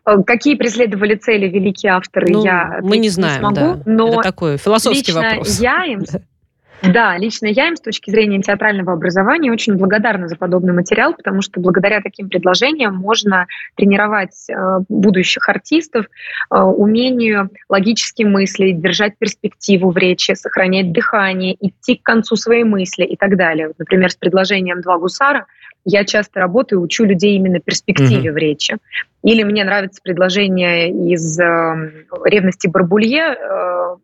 Э, какие преследовали цели великие авторы, ну, я мы не знаем, не смогу, да. но это такой философский лично вопрос. Я им Да, лично я им с точки зрения театрального образования очень благодарна за подобный материал, потому что благодаря таким предложениям можно тренировать э, будущих артистов э, умению логически мыслить, держать перспективу в речи, сохранять дыхание, идти к концу своей мысли и так далее. Например, с предложением «Два гусара» я часто работаю, учу людей именно перспективе mm-hmm. в речи. Или мне нравится предложение из э, «Ревности Барбулье», э,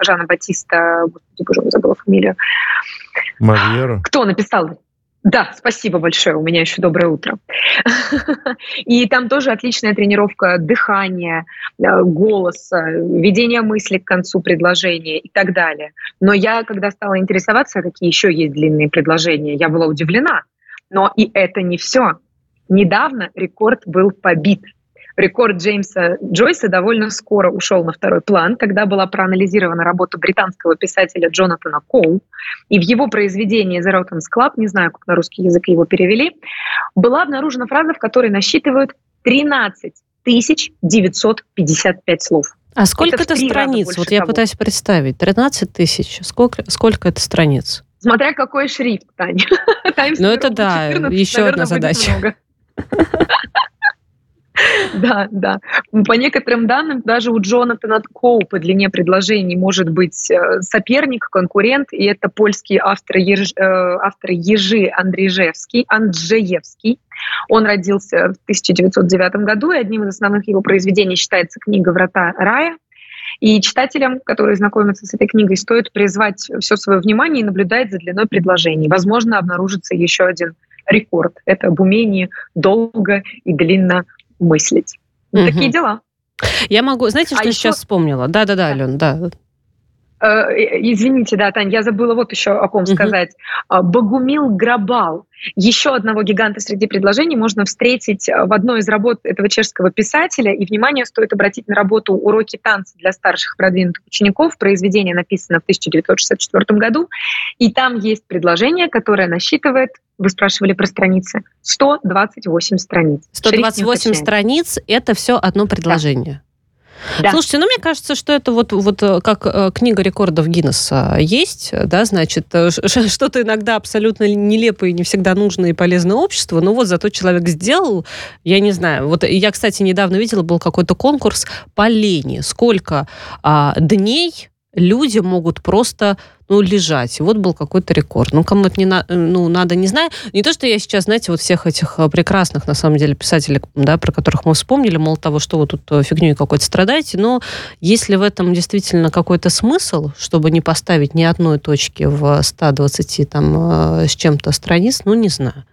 Жана Батиста, господи, боже, забыла фамилию. Мольера. Кто написал? Да, спасибо большое, у меня еще доброе утро. И там тоже отличная тренировка дыхания, э, голоса, ведения мысли к концу предложения и так далее. Но я, когда стала интересоваться, какие еще есть длинные предложения, я была удивлена. Но и это не все. Недавно рекорд был побит – рекорд Джеймса Джойса довольно скоро ушел на второй план, когда была проанализирована работа британского писателя Джонатана Коу, и в его произведении «The Rottens Club», не знаю, как на русский язык его перевели, была обнаружена фраза, в которой насчитывают 13 955 слов. А сколько это, это страниц? Вот я того. пытаюсь представить. 13 тысяч. Сколько, сколько это страниц? Смотря какой шрифт, Таня. Ну это да, еще одна задача. Да, да. По некоторым данным, даже у Джонатана Коу по длине предложений может быть э, соперник, конкурент, и это польский автор, Еж, э, автор Ежи Андрежевский, Анджеевский. Он родился в 1909 году, и одним из основных его произведений считается книга «Врата рая», и читателям, которые знакомятся с этой книгой, стоит призвать все свое внимание и наблюдать за длиной предложений. Возможно, обнаружится еще один рекорд. Это об умении долго и длинно мыслить. Угу. Такие дела. Я могу... Знаете, а что а я сейчас вспомнила? Да-да-да, Ален, да. Э, извините, да, Тань, я забыла вот еще о ком сказать. Uh-huh. Богумил Грабал. Еще одного гиганта среди предложений можно встретить э, в одной из работ этого чешского писателя. И, внимание, стоит обратить на работу «Уроки танца для старших продвинутых учеников». Произведение написано в 1964 году. И там есть предложение, которое насчитывает вы спрашивали про страницы. 128 страниц. 128 страниц – это все одно предложение. Да. Да. Слушайте, ну мне кажется, что это вот, вот э, как э, книга рекордов Гиннесса есть, да, значит, э, что-то иногда абсолютно нелепое и не всегда нужное и полезное обществу, но вот зато человек сделал, я не знаю, вот я, кстати, недавно видела, был какой-то конкурс по лени, сколько а, дней люди могут просто ну, лежать. Вот был какой-то рекорд. Ну, кому это не на, ну, надо, не знаю. Не то, что я сейчас, знаете, вот всех этих э, прекрасных, на самом деле, писателей, да, про которых мы вспомнили, мол, того, что вы тут э, фигней какой-то страдаете, но если в этом действительно какой-то смысл, чтобы не поставить ни одной точки в 120 там э, с чем-то страниц, ну, не знаю.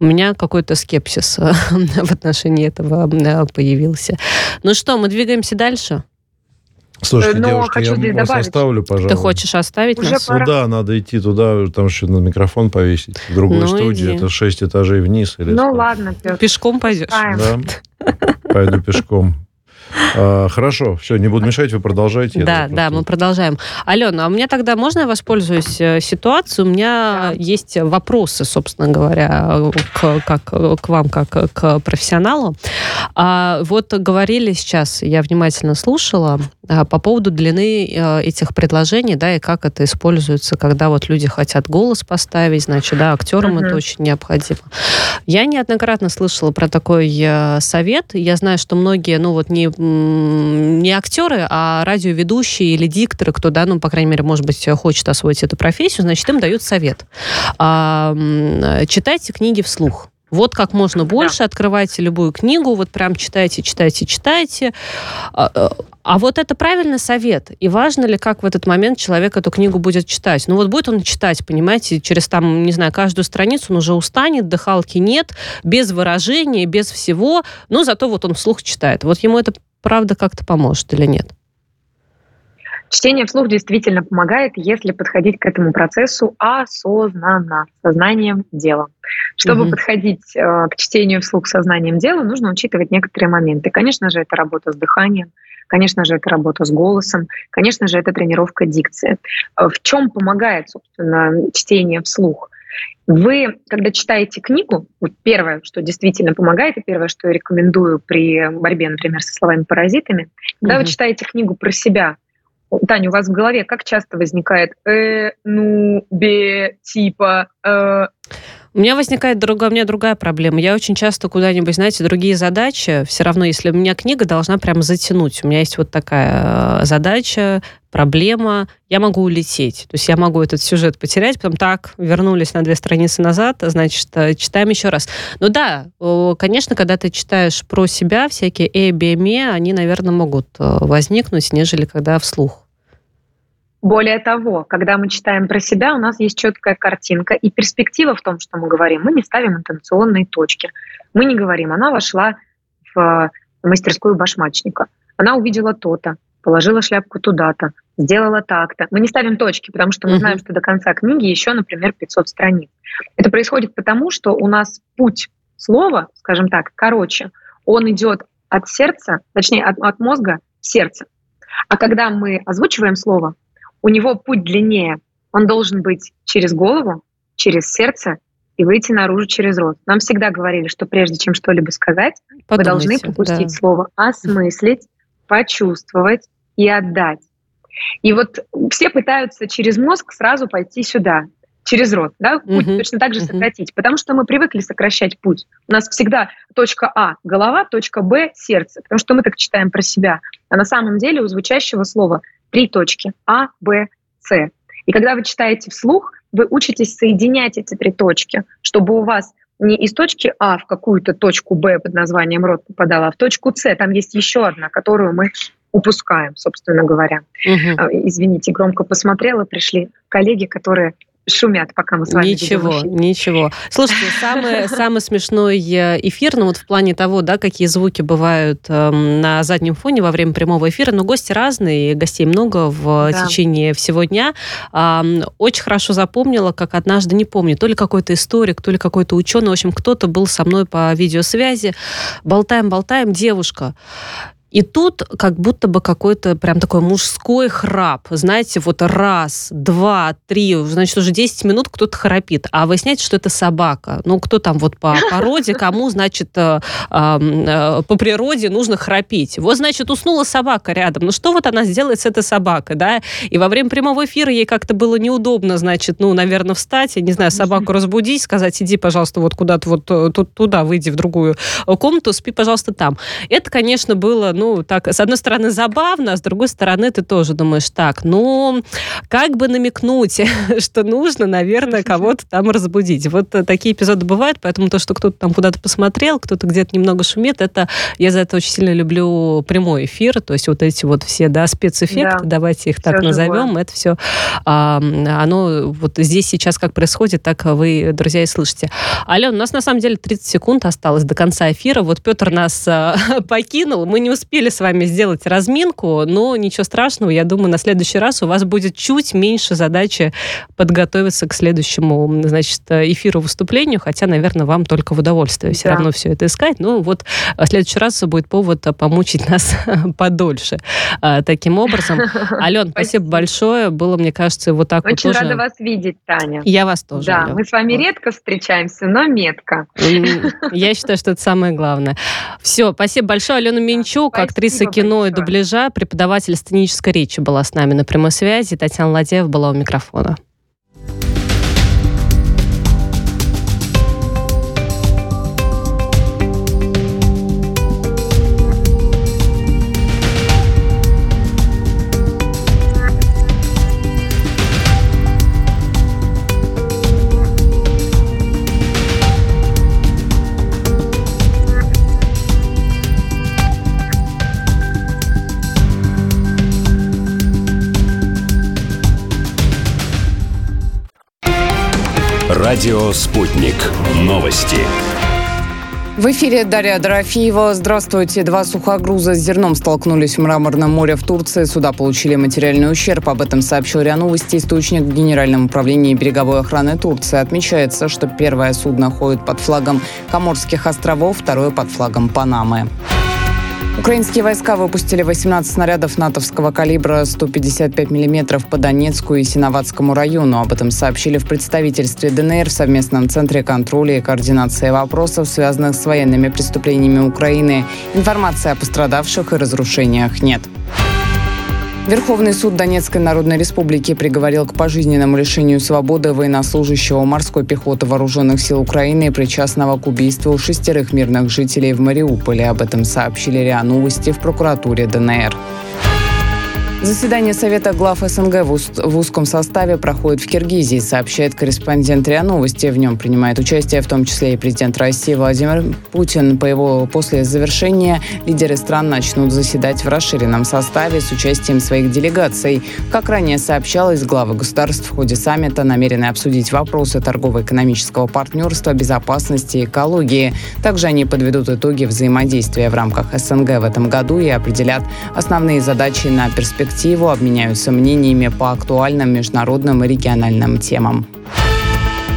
У меня какой-то скепсис в отношении этого появился. Ну что, мы двигаемся дальше? Слушайте, Но девушки, хочу я вас добавить. оставлю, пожалуйста. Ты хочешь оставить Уже нас? Пора. Ну да, надо идти туда, там еще на микрофон повесить. В другую ну, студию, иди. это шесть этажей вниз. Или ну ладно, Петр. Пешком пойдешь? Да, пойду пешком. А, хорошо, все, не буду мешать, вы продолжаете. Да, да, мы продолжаем. Алена, а у меня тогда можно я воспользуюсь э, ситуацией? У меня есть вопросы, собственно говоря, к, как, к вам, как к профессионалу. А, вот говорили сейчас, я внимательно слушала, а, по поводу длины э, этих предложений, да, и как это используется, когда вот люди хотят голос поставить, значит, да, актерам uh-huh. это очень необходимо. Я неоднократно слышала про такой э, совет. Я знаю, что многие, ну вот не не актеры, а радиоведущие или дикторы, кто, да, ну, по крайней мере, может быть, хочет освоить эту профессию, значит, им дают совет. А, читайте книги вслух. Вот как можно больше, да. открывайте любую книгу, вот прям читайте, читайте, читайте. А, а, А вот это правильный совет. И важно ли, как в этот момент человек эту книгу будет читать? Ну вот будет он читать, понимаете, через там, не знаю, каждую страницу он уже устанет, дыхалки нет, без выражения, без всего, но зато вот он вслух читает. Вот ему это правда как-то поможет или нет? Чтение вслух действительно помогает, если подходить к этому процессу осознанно, сознанием дела. Чтобы угу. подходить э, к чтению вслух сознанием дела, нужно учитывать некоторые моменты. Конечно же, это работа с дыханием, конечно же, это работа с голосом, конечно же, это тренировка дикции. Э, в чем помогает, собственно, чтение вслух? Вы, когда читаете книгу, вот первое, что действительно помогает, и первое, что я рекомендую при борьбе, например, со словами-паразитами, когда угу. вы читаете книгу про себя, Таня, у вас в голове как часто возникает э, ну, бе, типа, э, у меня возникает другая, у меня другая проблема. Я очень часто куда-нибудь, знаете, другие задачи, все равно, если у меня книга должна прямо затянуть. У меня есть вот такая э, задача, проблема, я могу улететь. То есть я могу этот сюжет потерять, потом так, вернулись на две страницы назад, значит, э, читаем еще раз. Ну да, конечно, когда ты читаешь про себя, всякие «э», «бе», «ме», они, наверное, могут э, возникнуть, нежели когда вслух. Более того, когда мы читаем про себя, у нас есть четкая картинка и перспектива в том, что мы говорим. Мы не ставим интенционные точки. Мы не говорим, она вошла в мастерскую башмачника. Она увидела то-то, положила шляпку туда-то, сделала так-то. Мы не ставим точки, потому что мы знаем, что до конца книги еще, например, 500 страниц. Это происходит потому, что у нас путь слова, скажем так, короче, он идет от сердца, точнее, от, от мозга в сердце. А когда мы озвучиваем слово, у него путь длиннее. Он должен быть через голову, через сердце и выйти наружу через рот. Нам всегда говорили, что прежде чем что-либо сказать, Подумайте, вы должны пропустить да. слово, осмыслить, почувствовать и отдать. И вот все пытаются через мозг сразу пойти сюда, через рот, да, путь uh-huh. точно так же uh-huh. сократить, потому что мы привыкли сокращать путь. У нас всегда точка А – голова, точка Б – сердце, потому что мы так читаем про себя. А на самом деле у звучащего слова три точки А, Б, С. И когда вы читаете вслух, вы учитесь соединять эти три точки, чтобы у вас не из точки А в какую-то точку Б под названием рот попадала, а в точку С. Там есть еще одна, которую мы упускаем, собственно говоря. Угу. Извините, громко посмотрела, пришли коллеги, которые шумят, пока мы с вами Ничего, ничего. Слушайте, самый, самый смешной э, эфир, ну вот в плане того, да, какие звуки бывают э, на заднем фоне во время прямого эфира, но гости разные, гостей много в да. течение всего дня. Э, очень хорошо запомнила, как однажды, не помню, то ли какой-то историк, то ли какой-то ученый, в общем, кто-то был со мной по видеосвязи, болтаем-болтаем, девушка и тут как будто бы какой-то прям такой мужской храп. Знаете, вот раз, два, три, значит, уже 10 минут кто-то храпит. А выясняется, что это собака. Ну, кто там вот по породе, кому, значит, э, э, по природе нужно храпеть. Вот, значит, уснула собака рядом. Ну, что вот она сделает с этой собакой, да? И во время прямого эфира ей как-то было неудобно, значит, ну, наверное, встать, я не знаю, собаку разбудить, сказать, иди, пожалуйста, вот куда-то вот э, тут, туда, выйди в другую комнату, спи, пожалуйста, там. Это, конечно, было ну, так, с одной стороны, забавно, а с другой стороны, ты тоже думаешь, так, ну, как бы намекнуть, что нужно, наверное, кого-то там разбудить. Вот э, такие эпизоды бывают, поэтому то, что кто-то там куда-то посмотрел, кто-то где-то немного шумит, это я за это очень сильно люблю прямой эфир, то есть вот эти вот все, да, спецэффекты, да, давайте их так все назовем, живое. это все, а, оно вот здесь сейчас как происходит, так вы, друзья, и слышите. Ален, у нас на самом деле 30 секунд осталось до конца эфира, вот Петр нас а, покинул, мы не успели успели с вами сделать разминку, но ничего страшного, я думаю, на следующий раз у вас будет чуть меньше задачи подготовиться к следующему, значит, эфиру выступлению, хотя, наверное, вам только в удовольствие все да. равно все это искать. Ну, вот в следующий раз будет повод помучить нас подольше. А, таким образом. Ален, спасибо большое. Было, мне кажется, вот так Очень вот Очень рада вас видеть, Таня. Я вас тоже. Да, Ален. мы с вами редко встречаемся, но метко. Я считаю, что это самое главное. Все, спасибо большое. Алена Минчук, актриса кино большое. и дубляжа, преподаватель сценической речи была с нами на прямой связи. Татьяна Ладеева была у микрофона. Радио «Спутник». Новости. В эфире Дарья Дорофеева. Здравствуйте. Два сухогруза с зерном столкнулись в Мраморном море в Турции. Суда получили материальный ущерб. Об этом сообщил РИА Новости источник в Генеральном управлении береговой охраны Турции. Отмечается, что первое судно ходит под флагом Коморских островов, второе под флагом Панамы. Украинские войска выпустили 18 снарядов натовского калибра 155 мм по Донецку и Синоватскому району. Об этом сообщили в представительстве ДНР в совместном центре контроля и координации вопросов, связанных с военными преступлениями Украины. Информации о пострадавших и разрушениях нет. Верховный суд Донецкой Народной Республики приговорил к пожизненному лишению свободы военнослужащего морской пехоты Вооруженных сил Украины, причастного к убийству шестерых мирных жителей в Мариуполе. Об этом сообщили РИА Новости в прокуратуре ДНР. Заседание Совета глав СНГ в узком составе проходит в Киргизии, сообщает корреспондент РИА Новости. В нем принимает участие в том числе и президент России Владимир Путин. По его после завершения лидеры стран начнут заседать в расширенном составе с участием своих делегаций. Как ранее сообщалось, главы государств в ходе саммита намерены обсудить вопросы торгово-экономического партнерства, безопасности и экологии. Также они подведут итоги взаимодействия в рамках СНГ в этом году и определят основные задачи на перспективу перспективу, обменяются мнениями по актуальным международным и региональным темам.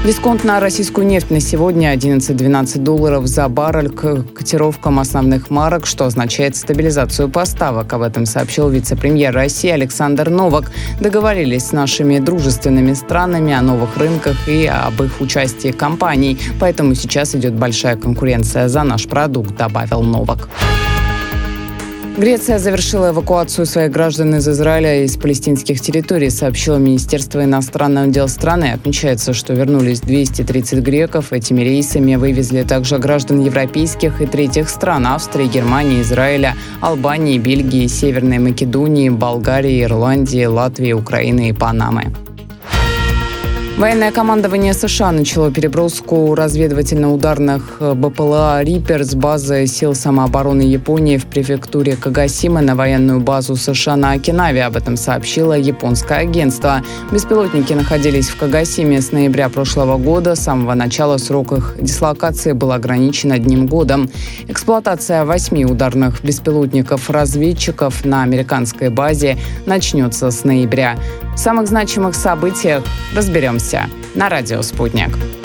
Дисконт на российскую нефть на сегодня 11-12 долларов за баррель к котировкам основных марок, что означает стабилизацию поставок. Об этом сообщил вице-премьер России Александр Новак. Договорились с нашими дружественными странами о новых рынках и об их участии компаний. Поэтому сейчас идет большая конкуренция за наш продукт, добавил Новак. Греция завершила эвакуацию своих граждан из Израиля и из палестинских территорий, сообщило Министерство иностранных дел страны. Отмечается, что вернулись 230 греков. Этими рейсами вывезли также граждан европейских и третьих стран – Австрии, Германии, Израиля, Албании, Бельгии, Северной Македонии, Болгарии, Ирландии, Латвии, Украины и Панамы. Военное командование США начало переброску разведывательно-ударных э, БПЛА «Риппер» с базы сил самообороны Японии в префектуре Кагасима на военную базу США на Окинаве. Об этом сообщило японское агентство. Беспилотники находились в Кагасиме с ноября прошлого года. С самого начала срок их дислокации был ограничен одним годом. Эксплуатация восьми ударных беспилотников-разведчиков на американской базе начнется с ноября. В самых значимых событиях разберемся на радио «Спутник».